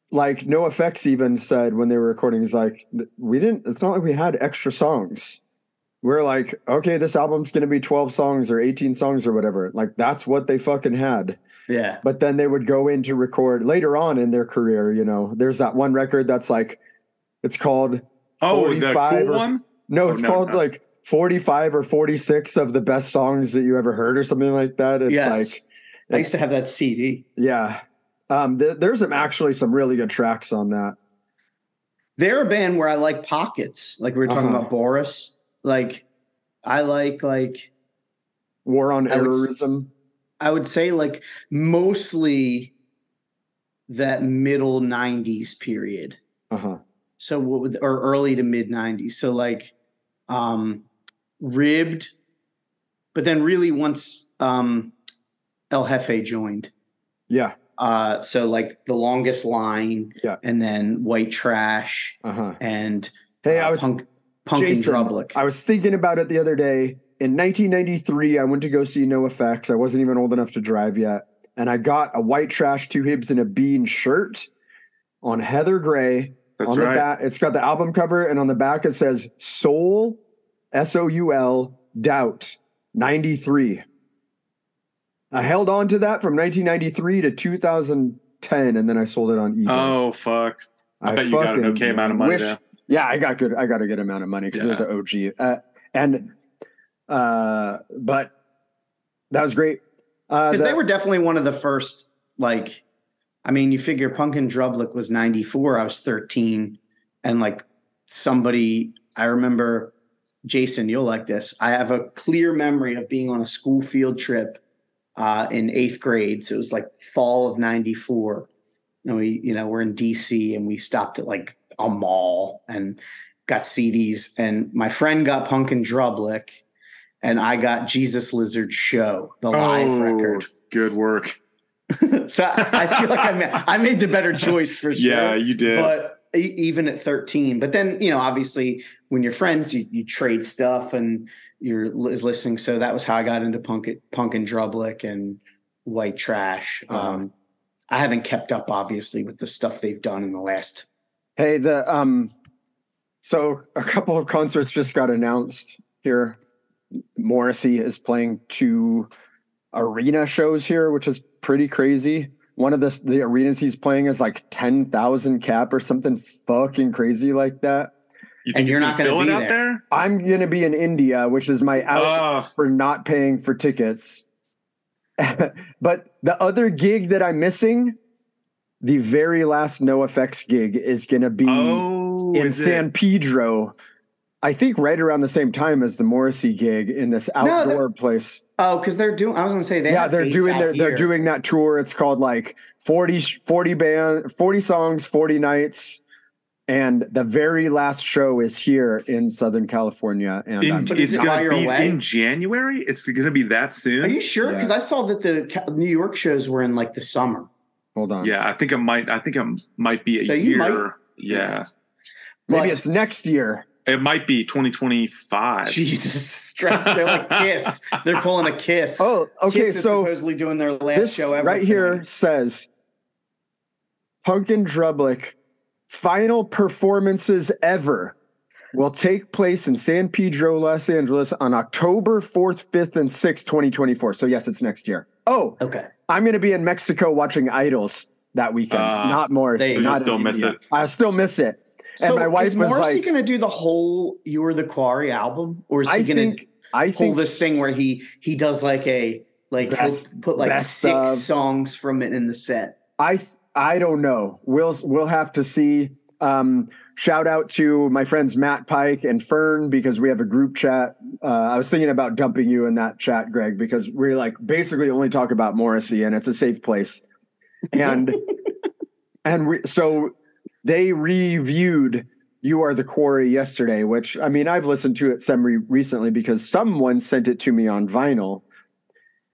S1: like NOFX even said when they were recording, is like we didn't. It's not like we had extra songs. We're like, okay, this album's going to be twelve songs or eighteen songs or whatever. Like that's what they fucking had.
S3: Yeah.
S1: but then they would go in to record later on in their career you know there's that one record that's like it's called
S2: oh, the
S1: 45
S2: cool
S1: or-
S2: one.
S1: no
S2: Oh,
S1: it's
S2: no,
S1: called
S2: no.
S1: like 45 or 46 of the best songs that you ever heard or something like that it's
S3: yes.
S1: like
S3: I used to have that CD.
S1: yeah um th- there's some actually some really good tracks on that
S3: They're a band where I like pockets. Like we were talking
S1: Uh-huh.
S3: about Boris. Like I like like
S1: war on
S3: I would I would say like mostly that middle 90s period.
S1: uh-huh
S3: So what would or early to mid 90s. So like um ribbed, but then really once um El Hefe joined.
S1: yeah
S3: Uh so like the longest line
S1: Yeah.
S3: and then white trash
S1: uh-huh
S3: and
S1: hey
S3: uh,
S1: i was
S3: punk punk
S1: Jason,
S3: and Drublic.
S1: I was thinking about it the other day. In 1993, I went to go see NOFX. I wasn't even old enough to drive yet. And I got a white trash, two Heebs, and a bean shirt on Heather Gray.
S2: That's
S1: on the
S2: right.
S1: back, it's got the album cover, and on the back it says Soul, S O U L, Doubt, 93. I held on to that from 1993 to 2010, and then I sold it on eBay.
S2: Oh fuck! I, bet you got an
S1: fucking
S2: okay amount of money.
S1: wish-
S2: there.
S1: yeah, I got good. I got a good amount of money because it was an OG. Uh, and uh, but that was great. Uh,
S3: because
S1: the-
S3: they were definitely one of the first like i mean you figure Punkin and Drublic was 94 i was 13 and like somebody i remember jason you'll like this i have a clear memory of being on a school field trip uh, in eighth grade so it was like fall of 94 and we you know we're in dc and we stopped at like a mall and got cds and my friend got punk and Drublic and I got Jesus Lizard Show, the live
S2: oh,
S3: record.
S2: good work. (laughs)
S3: so I feel like I made, I made the better choice for sure.
S2: Yeah, you did.
S3: But even at 13, but then, you know, obviously when you're friends, you, you trade stuff and you're listening. So that was how I got into punk, punk and Drublic and white trash.
S1: Uh-huh.
S3: Um, I haven't kept up obviously with the stuff they've done in the last.
S1: Hey, the um, so a couple of concerts just got announced here. Morrissey is playing two arena shows here, which is pretty crazy. One of the the arenas he's playing is like ten thousand cap or something fucking crazy like that.
S2: you
S3: and you're not gonna be
S2: out
S3: there.
S2: there?
S1: I'm gonna be in India, which is my out
S2: Oh,
S1: for not paying for tickets. (laughs) but the other gig that I'm missing, the very last NOFX gig, is gonna be
S2: oh,
S1: in
S2: is it?
S1: San Pedro. I think right around the same time as the Morrissey gig in this
S3: No,
S1: outdoor place.
S3: Oh, because they're doing. I was gonna say they.
S1: yeah,
S3: have
S1: they're doing
S3: out
S1: their, they're doing that tour. It's called like 40, 40 band, 40 songs, 40 nights. And the very last show is here in Southern California. And
S2: In,
S1: I'm-
S3: But
S2: it's gonna be
S3: away?
S2: in January. It's going to be that soon.
S3: Are you sure?
S1: Yeah.
S3: Because I saw that the New York shows were in like the summer.
S1: hold on.
S2: yeah, I think it might. I think it might be a
S3: So
S2: year.
S3: might-
S2: yeah,
S1: Maybe
S3: But-
S1: it's next year.
S2: It might be 2025.
S3: Jesus, they're like Kiss. They're pulling a Kiss.
S1: Oh, okay.
S3: Kiss is
S1: So
S3: supposedly doing their last
S1: this
S3: show ever
S1: right here
S3: tonight.
S1: says Punk in Drublic final performances ever will take place in San Pedro, Los Angeles on October 4th, 5th, and 6th, 2024. So, yes, it's next year. Oh,
S3: Okay.
S1: I'm going to be in Mexico watching IDLES that weekend,
S2: Ah,
S1: not Morrissey.
S3: so you'll
S1: not
S2: still miss
S1: India.
S2: it.
S1: I still miss it. And
S3: so
S1: my wife
S3: is
S1: was
S3: Morrissey
S1: like,
S3: going to do the whole "You Are the Quarry" album, or is he going to
S1: I
S3: pull
S1: think
S3: this thing where he he does like a like he'll put like six
S1: of-
S3: songs from it in the set?
S1: I I don't know. We'll we'll have to see. Um, shout out to my friends Matt Pike and Fern because we have a group chat. Uh, I was thinking about dumping you in that chat, Greg, because we're like basically only talk about Morrissey and it's a safe place. And (laughs) and we so they reviewed "You Are the Quarry" yesterday, which I mean I've listened to it some re- recently because someone sent it to me on vinyl,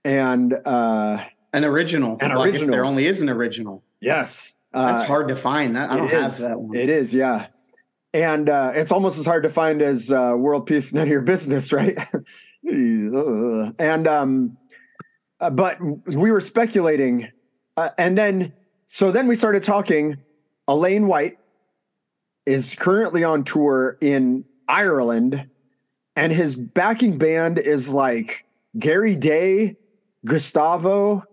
S1: and uh,
S3: An original.
S1: An original.
S3: there only is an original.
S1: yes,
S3: That's
S1: uh,
S3: hard to find. I I don't have that one.
S1: It is, yeah. And uh, it's almost as hard to find as uh, World Peace, none of your business, right? (laughs) And um, uh, but we were speculating, uh, and then so then we started talking. Alain Whyte is currently on tour in Ireland, and his backing band is like Gary Day, Gustavo,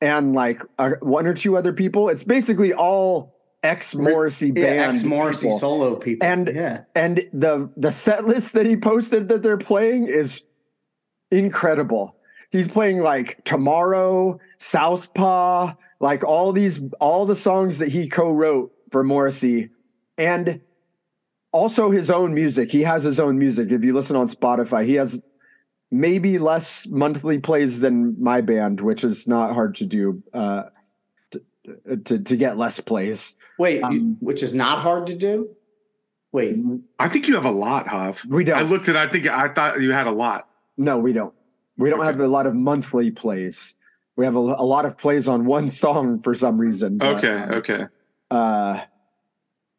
S1: and like uh, one or two other people. It's basically all ex Morrissey
S3: Yeah,
S1: band,
S3: ex Morrissey
S1: people.
S3: solo people.
S1: And-
S3: yeah,
S1: and the the set list that he posted that they're playing is incredible. He's playing like Tomorrow, Southpaw, like all these all the songs that he co-wrote for Morrissey, and also his own music. He has his own music. If you listen on Spotify, he has maybe less monthly plays than my band, which is not hard to do. Uh, to, to to get less plays.
S3: wait,
S1: Um,
S3: you- which is not hard to do. Wait,
S2: I think you have a lot, Hav.
S1: We don't.
S2: I looked at. I think I thought you had a lot.
S1: No, we don't. We don't
S2: Okay.
S1: have a lot of monthly plays. We have a, a lot of plays on one song for some reason. but,
S2: Okay,
S1: um,
S2: okay.
S1: Uh,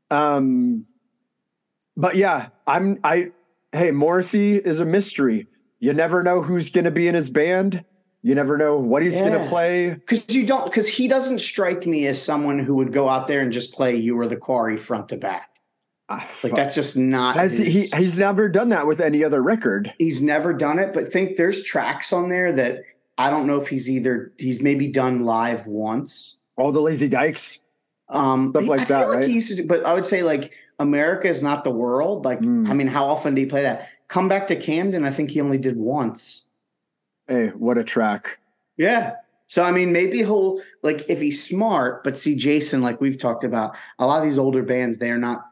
S1: um, but yeah, I'm. I hey, Morrissey is a mystery. You never know who's going to be in his band. You never know what he's going to play.
S3: because you don't because he doesn't strike me as someone who would go out there and just play "You Were the Quarry" front to back.
S1: Ah,
S3: Like that's just not.
S1: Has he, he? He's never done that with any other record.
S3: he's never done it, but think there's tracks on there that I don't know if he's either he's maybe done live once.
S1: All the Lazy Dykes.
S3: Um,
S1: Stuff like
S3: I
S1: that,
S3: feel like
S1: right?
S3: he used to do, but I would say like America is not the world. Like,
S1: Mm.
S3: I mean, how often do you play that? Come back to Camden. I think he only did once.
S1: Hey, what a track!
S3: Yeah. So I mean, maybe he'll like if he's smart, but see, Jason, like we've talked about, a lot of these older bands, they are not,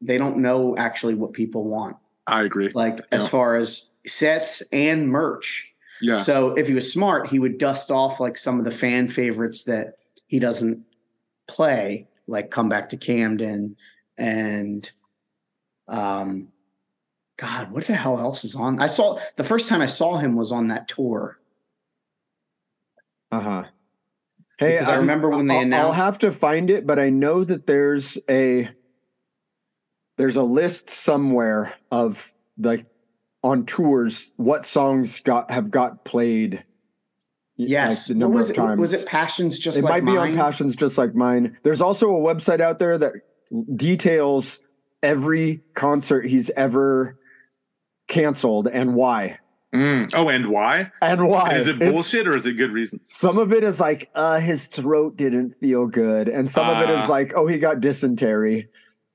S3: they don't know actually what people want,
S2: I agree.
S3: like as far as sets and merch.
S2: Yeah.
S3: So if he was smart, he would dust off like some of the fan favorites that he doesn't play, like come back to Camden and um God, what the hell else is on? I saw the first time I saw him was on that tour.
S1: Uh huh. Hey,
S3: Because I remember when they
S1: I'll, I'll have to find it, but I know that there's a there's a list somewhere of like on tours what songs got have got played.
S3: Yes.
S1: like, the number
S3: was
S1: of
S3: it?
S1: times.
S3: Was it Passions just
S1: it
S3: like
S1: might be on? Passions just like mine. There's also a website out there that details every concert he's ever canceled and why.
S2: Mm. Oh, and why?
S1: And why.
S2: Is it
S1: It's-
S2: bullshit or is it good reasons?
S1: some of it is like uh his throat didn't feel good and some of it is
S2: Ah.
S1: like oh he got dysentery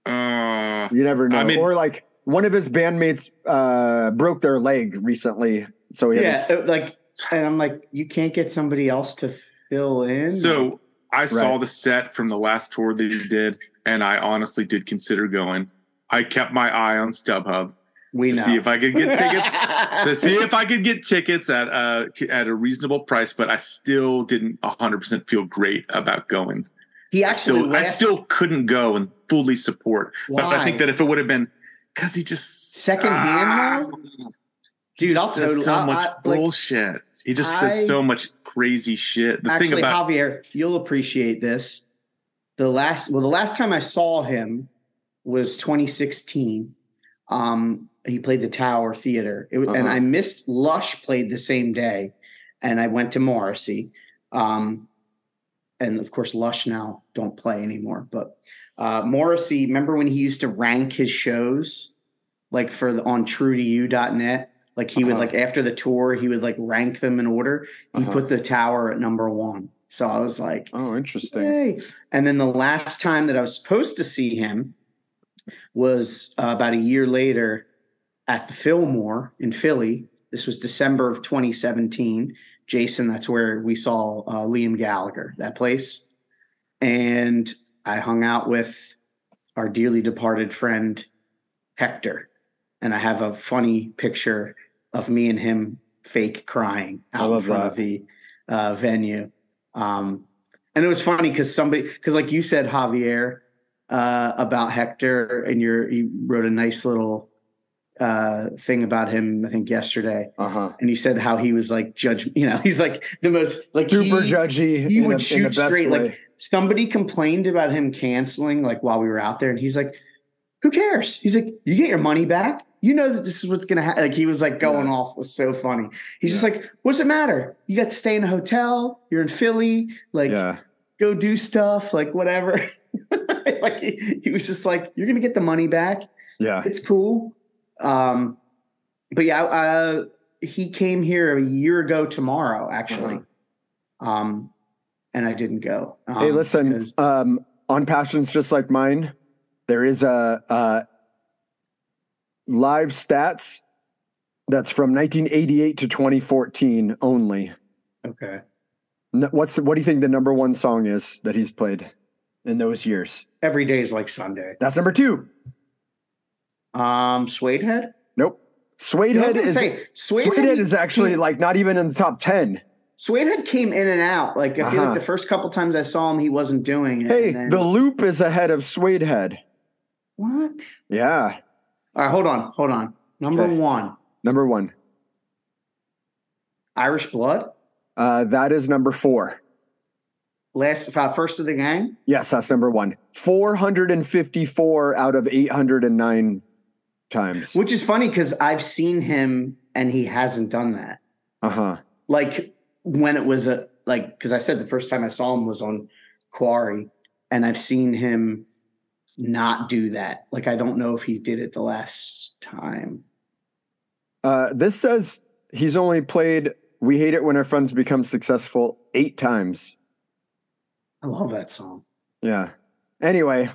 S2: Uh,
S1: you never know
S2: I mean-
S1: or like one of his bandmates uh broke their leg recently so he
S3: Yeah, it- like, and I'm like, you can't get somebody else to fill in.
S2: so I saw
S1: Right.
S2: the set from the last tour that he did, and I honestly did consider going. I kept my eye on StubHub
S3: We
S2: to
S3: know.
S2: see if I could get tickets. (laughs) to see if I could get tickets at a at a reasonable price, but I still didn't 100 percent feel great about going.
S3: he
S2: I
S3: actually
S2: still I still couldn't go and fully support. But I think that if it would have been because he just
S3: Secondhand,
S2: Ah,
S3: though? Dude, I'll totally-
S2: so
S3: I-
S2: much
S3: I- like,
S2: bullshit. He just
S3: I-
S2: says so much crazy shit. The
S3: Actually,
S2: thing about
S3: Javier, you'll appreciate this. The last, well, the last time I saw him was 2016. Um, he played the Tower Theater, It and
S1: Uh-huh.
S3: I missed Lush played the same day, and I went to Morrissey. Um, and of course, Lush now don't play anymore. But uh, Morrissey, remember when he used to rank his shows, like for the on TrueToYou.net? Like he would
S1: Uh-huh.
S3: like after the tour, he would like rank them in order. He
S1: Uh-huh.
S3: put the Tower at number one. So I was like,
S1: Oh, interesting.
S3: Yay. And then the last time that I was supposed to see him was uh, about a year later at the Fillmore in Philly. This was December of 2017. Jason, that's where we saw uh, Liam Gallagher, that place. And I hung out with our dearly departed friend, Hector. And I have a funny picture of me and him fake crying out in front
S1: that.
S3: of the uh, venue. Um, and it was funny because somebody, because like you said, Javier, uh, about Hector, and you're, you wrote a nice little uh, thing about him, I think yesterday.
S1: Uh huh.
S3: And he said how he was like judge, you know, (laughs) he's like the most like
S1: Super
S3: he-
S1: judgy.
S3: he
S1: in
S3: would
S1: a-
S3: shoot straight, like, somebody complained about him canceling like while we were out there and he's like who cares he's like you get your money back you know that this is what's gonna happen like he was like going
S1: Yeah.
S3: off was so funny he's just like what's it matter you got to stay in a hotel you're in philly like
S1: yeah.
S3: go do stuff like whatever (laughs) like he, he was just like you're gonna get the money back
S1: Yeah.
S3: it's cool um but yeah uh he came here a year ago tomorrow actually um and i didn't go um,
S1: Hey, listen.
S3: because-
S1: Um, on passions just like mine, there is a, a live stats that's from 1988 to 2014 only.
S3: okay
S1: N- What's what do you think the number one song is that he's played in those years?
S3: every day is like sunday
S1: That's number two.
S3: Um suede head
S1: Nope. Suede Head is
S3: say, suede,
S1: Suede
S3: head,
S1: Head is actually
S3: came-
S1: like not even in the top ten.
S3: suede head came in and out like i feel
S1: Uh-huh.
S3: like the first couple times i saw him he wasn't doing it
S1: Hey,
S3: then-
S1: the loop is ahead of Suede Head.
S3: what
S1: Yeah,
S3: all right hold on hold on number
S1: Okay.
S3: one
S1: number one.
S3: irish blood
S1: Uh, that is number four.
S3: last uh, first of the gang
S1: Yes, that's number one. 454 out of 809 times.
S3: which is funny because i've seen him and he hasn't done that
S1: Uh huh.
S3: like when it was a like because I said the first time I saw him was on Quarry, and I've seen him not do that. Like I don't know if he did it the last time.
S1: Uh, this says he's only played We Hate It When Our Friends Become Successful eight times.
S3: I love that song.
S1: Yeah. Anyway,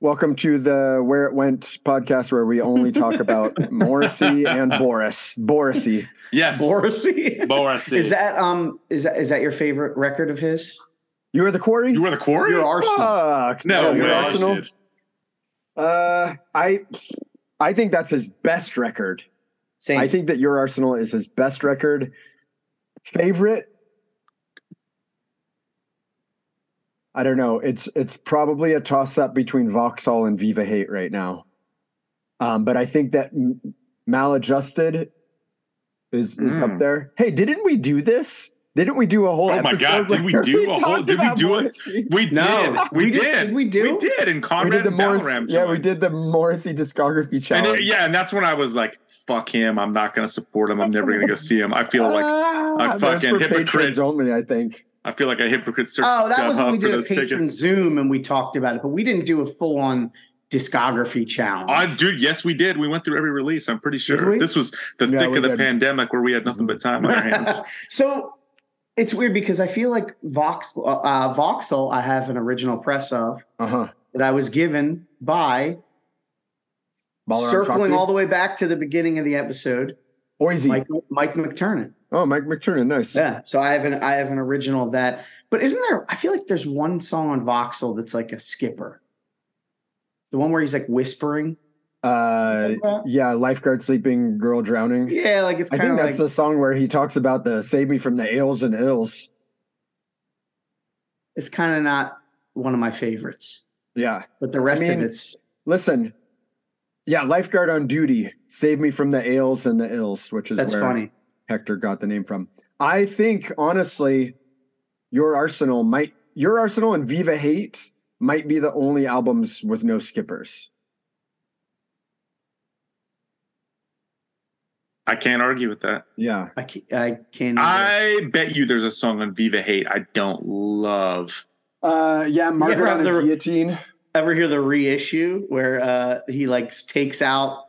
S1: welcome to the Where It Went podcast where we only talk (laughs) about Morrissey and Boris. Borisy.
S2: yes,
S3: Morrissey.
S2: Morrissey.
S3: is that um is that is that your favorite record of his?
S1: You were the quarry?
S2: you were the quarry?
S3: Your Arsenal.
S1: Fuck.
S2: no
S1: Oh, your
S2: way.
S1: Arsenal?
S2: dude.
S1: Uh, I, I think that's his best record.
S3: Same.
S1: I think that Your Arsenal is his best record. Favorite? I don't know. It's it's probably a toss up between Vauxhall and Viva Hate right now. Um, but I think that M- Maladjusted is is up
S2: Mm.
S1: there. Hey, didn't we do this? Didn't we do a whole?
S2: Oh my
S1: episode
S2: God, did we
S1: where
S2: do a whole- did we do it?
S1: Morrissey?
S2: We (laughs) did.
S3: No,
S2: we,
S3: we
S2: did.
S3: did- did we do?
S2: We did. And
S1: We did the
S2: and
S1: Morris,
S2: Balaram
S1: yeah, we did the Morrissey discography
S2: And it- yeah, and that's when I was like, "Fuck him! I'm not going to support him. I'm never going to go see him." I feel like
S1: Ah,
S2: a fucking hypocrite.
S1: patrons only. I think.
S2: I feel like a hypocrite search
S3: oh, that was when
S2: StubHub
S3: we
S2: for
S3: did a
S2: those
S3: patron
S2: tickets.
S3: Zoom and we talked about it, but we didn't do a full on discography challenge.
S2: I, dude, yes, we did. We went through every release. I'm pretty sure this was the
S1: Yeah,
S2: thick of the
S1: did.
S2: pandemic where we had nothing but time on our hands. (laughs)
S3: so it's weird because I feel like Vox uh, uh, Vauxhall I have an original press of
S1: Uh huh.
S3: that I was given by circling all the way back to the beginning of the episode
S1: Oisey.
S3: Mike Mike McTernan.
S1: oh, Mike McTernan, Nice.
S3: Yeah. So I have an I have an original of that. But isn't there? I feel like there's one song on Vauxhall that's like a skipper. The one where he's like whispering.
S1: Uh, yeah, lifeguard sleeping, girl drowning.
S3: Yeah, like it's
S1: I
S3: kind
S1: think
S3: of like
S1: that's the song where he talks about the save me from the ails and ills.
S3: it's kind of not one of my favorites.
S1: Yeah.
S3: But the rest
S1: mean,
S3: of it's
S1: Listen. Yeah, lifeguard on duty. Save me from the ails and the ills, which is
S3: that's
S1: where
S3: funny.
S1: Hector got the name from. I think honestly, your Arsenal might your Arsenal and Viva Hate might be the only albums with no skippers.
S2: I can't argue with that.
S1: Yeah.
S3: I can't, I can't.
S2: I bet you there's a song on Viva Hate I don't love.
S1: Uh yeah, Margaret
S3: have
S1: on a
S3: the-
S1: guillotine.
S3: Ever hear the reissue where uh he like takes out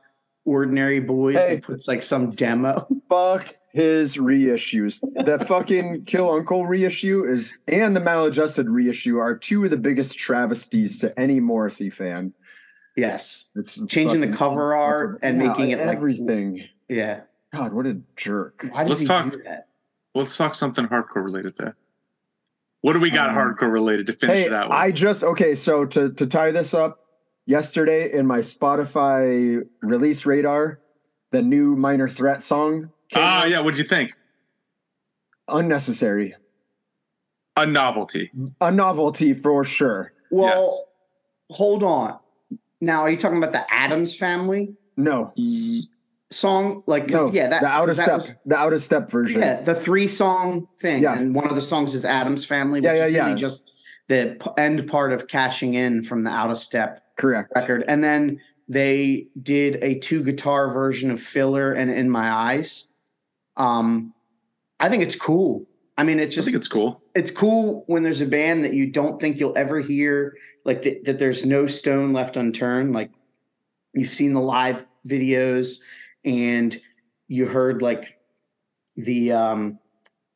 S3: ordinary boys
S1: Hey.
S3: and puts like some demo? (laughs)
S1: Fuck his reissues. The fucking Kill Uncle reissue is and the maladjusted reissue are two of the biggest travesties to any Morrissey fan.
S3: yes.
S1: It's
S3: Changing the cover art and
S1: Yeah,
S3: making it like-
S1: everything.
S3: Yeah.
S1: God, what a jerk.
S3: Why does
S2: Let's
S3: he
S2: talk-
S3: do that?
S2: Let's talk something hardcore related there. What do we got
S1: Um,
S2: hardcore related to finish
S1: Hey,
S2: it out?
S1: I just okay. So to to tie this up, yesterday in my Spotify release radar, the new Minor Threat song.
S2: Ah,
S1: out.
S2: yeah. What'd you think?
S1: unnecessary,
S2: A novelty.
S1: a novelty for sure.
S3: Well, hold on. Now, are you talking about the Addams family
S1: No,
S2: Ye-
S3: song? Like,
S1: no,
S3: yeah, that
S1: the out of step,
S3: was-
S1: the out of step version.
S3: yeah, the three song thing,
S1: Yeah.
S3: and one of the songs is Addams family. Which
S1: Yeah, yeah,
S3: is really
S1: yeah.
S3: Just the p- end part of cashing in from the out of step
S1: Correct.
S3: record, and then they did a two guitar version of Filler and In My Eyes. Um, I think it's cool. I mean, it's
S2: I
S3: just
S2: think it's cool.
S3: it's cool when there's a band that you don't think you'll ever hear, like th- that. There's no stone left unturned. Like you've seen the live videos, and you heard like the um,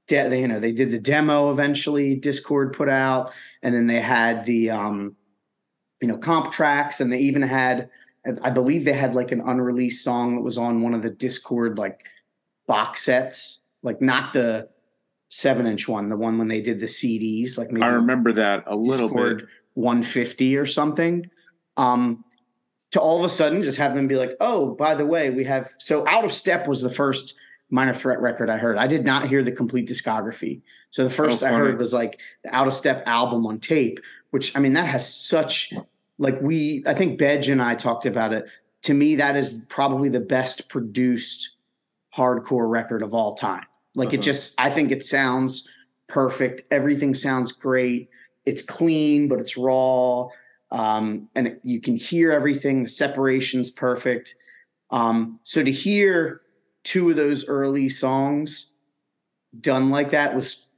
S3: de- they, you know, they did the demo eventually. Dischord put out, and then they had the um, you know comp tracks, and they even had, I believe they had like an unreleased song that was on one of the Dischord like box sets, like not the seven inch one, the one when they did the CDs, like maybe
S2: I remember that a little
S3: Dischord
S2: bit.
S3: 150 or something. Um, to all of a sudden just have them be like, oh, by the way, we have so Out of Step was the first minor threat record I heard. I did not hear the complete discography. So the first
S2: Oh,
S3: I heard was like the Out of Step album on tape, which I mean that has such like we I think Bedge and I talked about it. To me, that is probably the best produced hardcore record of all time. Like it
S2: Uh-huh.
S3: just I think it sounds perfect. Everything sounds great. It's clean, but it's raw. Um, and you can hear everything. The separation's perfect. Um, so to hear two of those early songs done like that was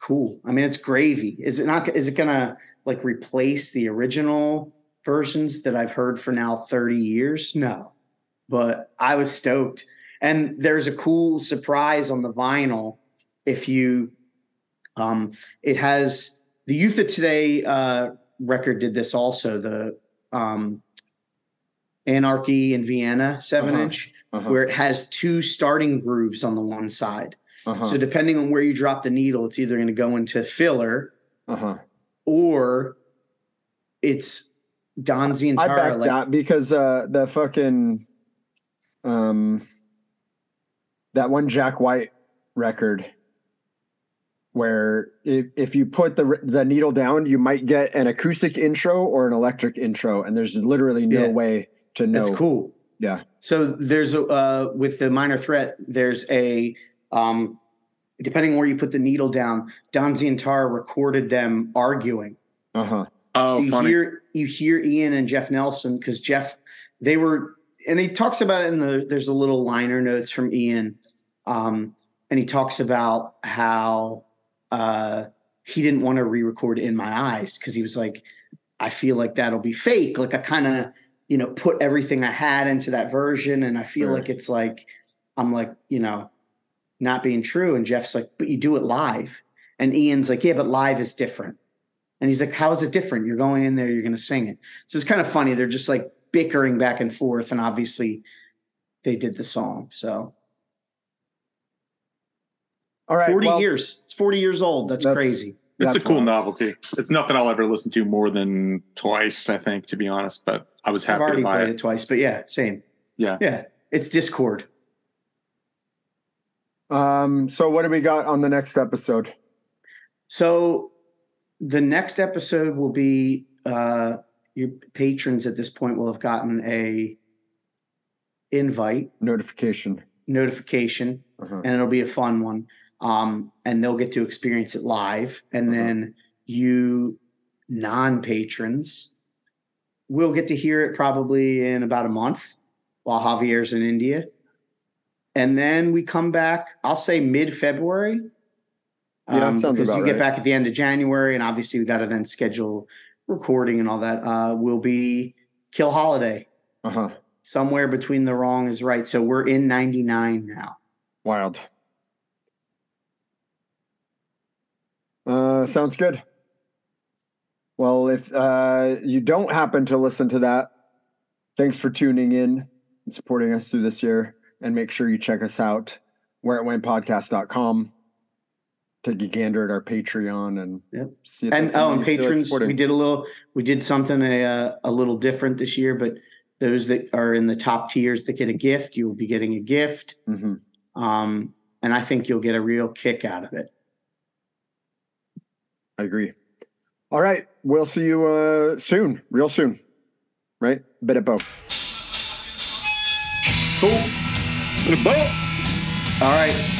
S3: cool. I mean, it's gravy. Is it not? Is it gonna like replace the original versions that I've heard for now thirty years? No, but I was stoked. And there's a cool surprise on the vinyl if you um it has the youth of today uh record did this also the um anarchy in vienna 7
S1: Uh-huh.
S3: inch
S1: Uh-huh.
S3: where it has two starting grooves on the one side
S1: Uh-huh.
S3: so depending on where you drop the needle it's either going to go into filler
S1: uh-huh.
S3: or it's don
S1: I
S3: zientara
S1: back
S3: like
S1: that because uh the fucking um that one Jack White record where if, if you put the the needle down you might get an acoustic intro or an electric intro and there's literally no
S3: Yeah.
S1: way to know
S3: that's cool
S1: yeah
S3: So there's a uh, with the minor threat. There's a um, depending on where you put the needle down. Don Zientara recorded them arguing.
S1: uh-huh
S2: Oh,
S3: you
S2: funny.
S3: hear you hear Ian and Jeff Nelson because Jeff they were and he talks about it in the there's a little liner notes from Ian, um, and he talks about how uh, he didn't want to re-record in my eyes because he was like, I feel like that'll be fake. Like I kind of you know put everything I had into that version, and I feel
S1: Sure.
S3: like it's like I'm like you know not being true. And Jeff's like, but you do it live, and Ian's like, yeah, but live is different. And he's like, How is it different? You're going in there, you're going to sing it. So it's kind of funny. They're just like bickering back and forth. And obviously, they did the song. So
S1: All right.
S3: 40
S1: well,
S3: years. It's 40 years old. That's,
S1: That's-
S3: crazy.
S2: It's
S1: That's
S2: a cool
S1: wild.
S2: novelty. It's nothing I'll ever listen to more than twice, I think, to be honest. But I was
S3: I've
S2: happy
S3: already
S2: to buy
S3: played
S2: it.
S3: it twice, but yeah, same.
S2: Yeah.
S3: Yeah. It's Dischord.
S1: Um, so what do we got on the next episode?
S3: So the next episode will be uh your patrons at this point will have gotten a invite
S1: Notification.
S3: notification
S1: Uh-huh.
S3: and it'll be a fun one. Um, and they'll get to experience it live. And
S1: Uh-huh.
S3: then you non patrons will get to hear it probably in about a month while Javier's in India. And then we come back, I'll say mid February.
S1: Yeah, that sounds
S3: because you get back at the end of January, and obviously we got to then schedule recording and all that. Uh, will be Kill Holiday
S1: Uh-huh.
S3: somewhere between the wrong is right. So we're in 99 now.
S1: Wild. Uh, sounds good. Well, if uh, you don't happen to listen to that, thanks for tuning in and supporting us through this year. And make sure you check us out where it went podcast.com. Take a gander at our Patreon and
S3: Yep.
S1: see if
S3: and oh, and
S1: feel like
S3: patrons, we did a little, we did something a uh, a little different this year. But those that are in the top tiers that get a gift, you will be getting a gift,
S1: Mhm.
S3: um, and I think you'll get a real kick out of it.
S1: I agree. All right. We'll see you uh, soon, real soon. Right? Bit of both.
S3: Cool. All right.